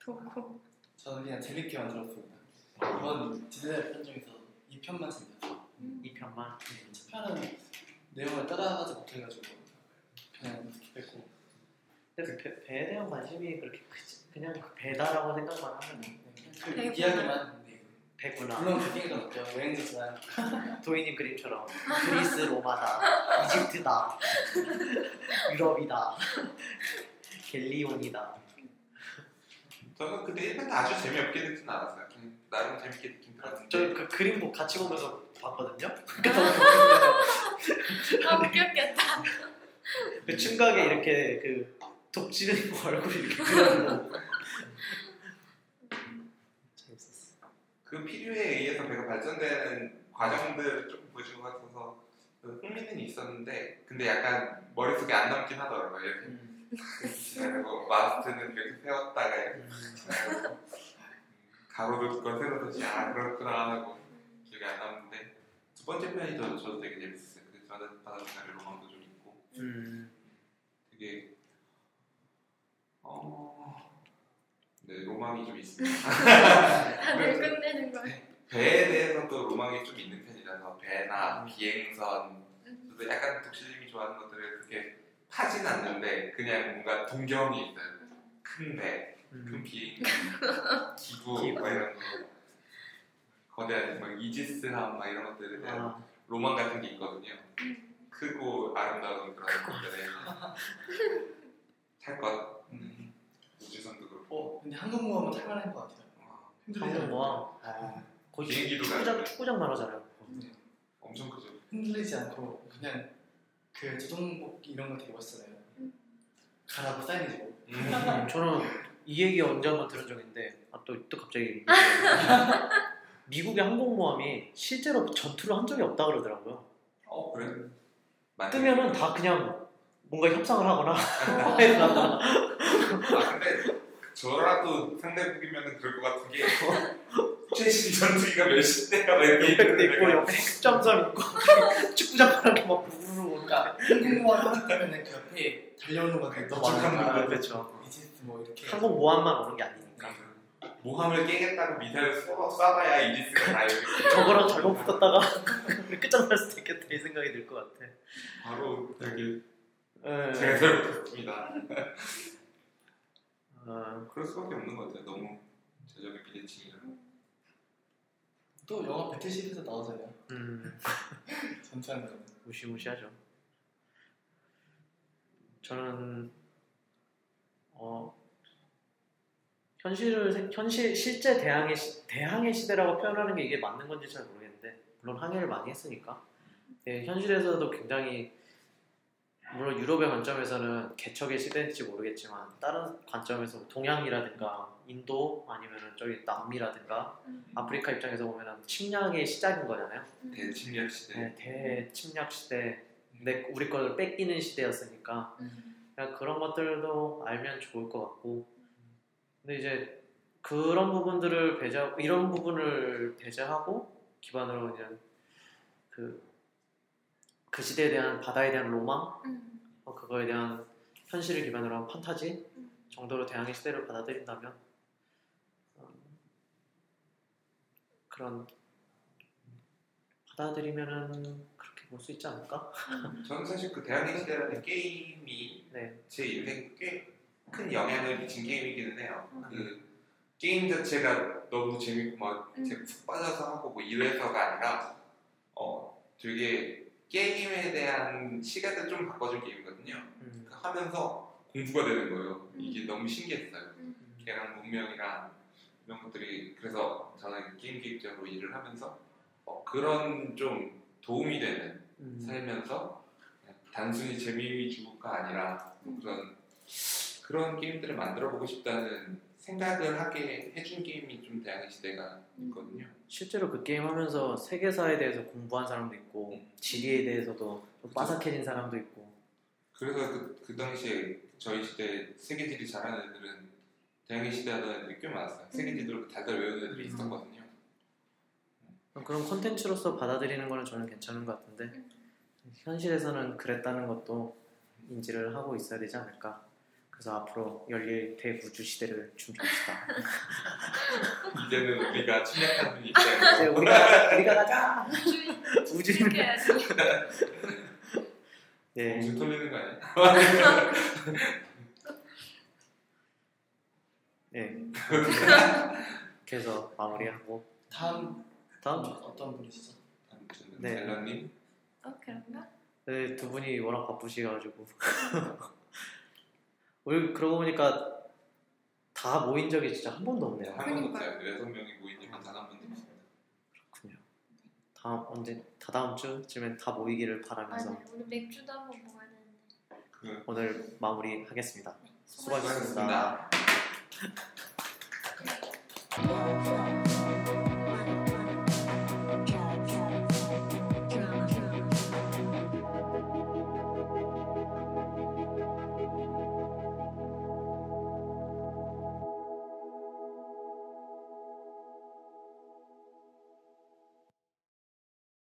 도고. 저는 그냥 재밌게 만들었습니다. 이번 지대대 편 중에서 2편만 재밌었어요. 이 편만 네, 첫 편은 내용을 따라가지 못해가지고 그냥 스킵했고 근데 배, 배에 대한 관심이 그렇게 크지 그냥 그 배다라고 생각만 하면 네, 그. 이야기만 네. 배구나 물론 그게가 없죠. 여행지지만 <laughs> 도인님 그림처럼 그리스 로마다 이집트다 <laughs> 유럽이다 <laughs> 갤리온이다 저는 근데 1편도 아주 재미없게 듣진 않았어요. 나름 재밌게 듣긴 들었는데 저그 그림 보 같이 보면서 봤거든요 아 웃겼겠다. 그 충각에 이렇게 그 독지는 거 얼굴 이렇게 그려지고 재밌었어 그 필요에 의해서 배가 발전되는 과정들을 조금 보여준 것 같아서 그 흥미는 있었는데 근데 약간 머릿속에 안 남긴 하더라고요. 이렇게 지나고 마스트는 이렇게 세웠다가 이렇게 지나고. 가로도 두건 세로도 지아 그렇구나 하고 기억이 안 남는데. 두 번째 편이 저, 저도 되게 재밌었어요. 그 저는 바다사리 로망도 좀 있고. 음, 되게 어... 네 로망이 좀 있습니다. 다들 <laughs> 끝내는 거예요. 배에 대해서도 로망이 좀 있는 편이라서 배나 비행선 저도 약간 독실님이 좋아하는 것들을 그렇게 타진 않는데 그냥 뭔가 동경이 있어요. 큰 배, 큰 음. 비행, <laughs> 기구 기구. 막 이런 거 거대한 막 이지스함 막 이런 것들에 대한 아, 로망 같은 게 있거든요. 크고 아름다운 그런 것들에 탈것 음. 어 근데 항공모함은 탈만한 것 같아요. 와, 항공모함 아, 거기 비행기도 축구장, 가는데. 축구장만 하잖아요 엄청 크죠. 흔들리지 않고 그냥 그 조종복 이런 거 되게 멋있잖아요. 음. 가라고 사인해주고. 음. <laughs> 저는 이 얘기 언제 한번 들은 적 있는데 아, 또, 또 갑자기 <laughs> 미국의 항공모함이 실제로 전투를 한 적이 없다 그러더라고요 어 그래? 맞네. 뜨면은 다 그냥 뭔가 협상을 하거나 아 <laughs> 근데 저라도 상대국이면 그럴 것 같은 게 <laughs> 최신 전투기가 몇십 이렇게 옆에 있고 옆에 핵잠수함 있고 <laughs> 축구장 하는 막 부르르 오니까 항공모함 하면은 그 옆에 달려오는 거 되게 너무. 거, 그렇죠 이지스 뭐 이렇게. 항공 모함만 오는 게 아니니까 모함을 깨겠다고 미사일을 쏘, 쏴봐야 다 이렇게 저거랑 잘못 붙었다가 <laughs> 끝장날 수도 있겠다 이 생각이 들 것 같아 바로 되게 예. 자연스럽습니다. 어, 그럴 수밖에 없는 것 같아요. 너무 제적의 비대칭이라. 또 영화 배틀십에서 나오잖아요. 음, <laughs> 거. 무시무시하죠 저는 어 현실을 생- 현실 실제 대항해 시, 대항해 시대라고 표현하는 게 이게 맞는 건지 잘 모르겠는데 물론 항해를 많이 했으니까 예, 현실에서도 굉장히 물론 유럽의 관점에서는 개척의 시대인지 모르겠지만 다른 관점에서 동양이라든가 인도 아니면은 저기 남미라든가 음. 아프리카 입장에서 보면은 침략의 시작인 거잖아요. 음. 대침략 시대. 네, 대침략 시대, 내 우리 걸 뺏기는 시대였으니까 음. 그냥 그런 것들도 알면 좋을 것 같고 근데 이제 그런 부분들을 배제 이런 부분을 배제하고 기반으로 그냥 그, 그 시대에 대한 바다에 대한 로망 음. 어, 그거에 대한 현실을 기반으로 한 판타지 음. 정도로 대항의 시대를 받아들인다면 어, 그런 받아들이면은 그렇게 볼 수 있지 않을까? 저는 사실 그 대학의 시대라는 게임이 네. 제 인생에 꽤큰 영향을 미친 게임이기는 해요. 음. 그 게임 자체가 너무 재밌고 막 음. 빠져서 하고 뭐 이래서가 아니라 어 되게 게임에 대한 시각을 좀 바꿔준 게임이거든요. 음, 그 하면서 공부가 되는 거예요. 음. 이게 너무 신기했어요. 음. 걔랑 문명이랑 이런 것들이 그래서 저는 게임 기획자로 일을 하면서 어, 그런 좀 도움이 되는 음, 살면서 단순히 재미 위주가 아니라 뭐 그런 그런 게임들을 만들어 보고 싶다는 생각을 하게 해준 게임이 좀 대학의 시대가 있거든요. 실제로 그 게임 하면서 세계사에 대해서 공부한 사람도 있고 음. 지리에 대해서도 좀 빠삭해진 사람도 있고 그래서 그, 그 당시에 저희 시대 세계지리 잘하는 애들은 대학의 시대 하던 애들이 꽤 많았어요. 세계지리를 달달 외우는 애들이 음. 있었거든요. 그런 콘텐츠로서 받아들이는 거는 저는 괜찮은 것 같은데 현실에서는 그랬다는 것도 인지를 하고 있어야 되지 않을까 그래서 앞으로 열릴 대우주 시대를 준비합시다 <laughs> 이제는 우리가 침략하는 입장에서 <laughs> 이제 우리가 우리가 가자 우주인 해야지. 네 무슨 털리는 거 아니야? <laughs> 네. 그래서 마무리하고 다음 다음 어떤 분이시죠? 아무튼 네. 앨런님 어 그런가? 네, 두 분이 워낙 바쁘시가지고 우리 그러고 보니까 다 모인 적이 진짜 한 번도 없네요. 한 번도 없어요. 그 여섯 명이 모인 적은 단한 번도 없습니다. 그렇군요. 다음 언제 다다음 주쯤엔 다 모이기를 바라면서 맞아요. 오늘 맥주도 한번 먹어야 되는데 그 네. 오늘 마무리하겠습니다. 수고하셨습니다. 수고하셨습니다. <laughs> <laughs>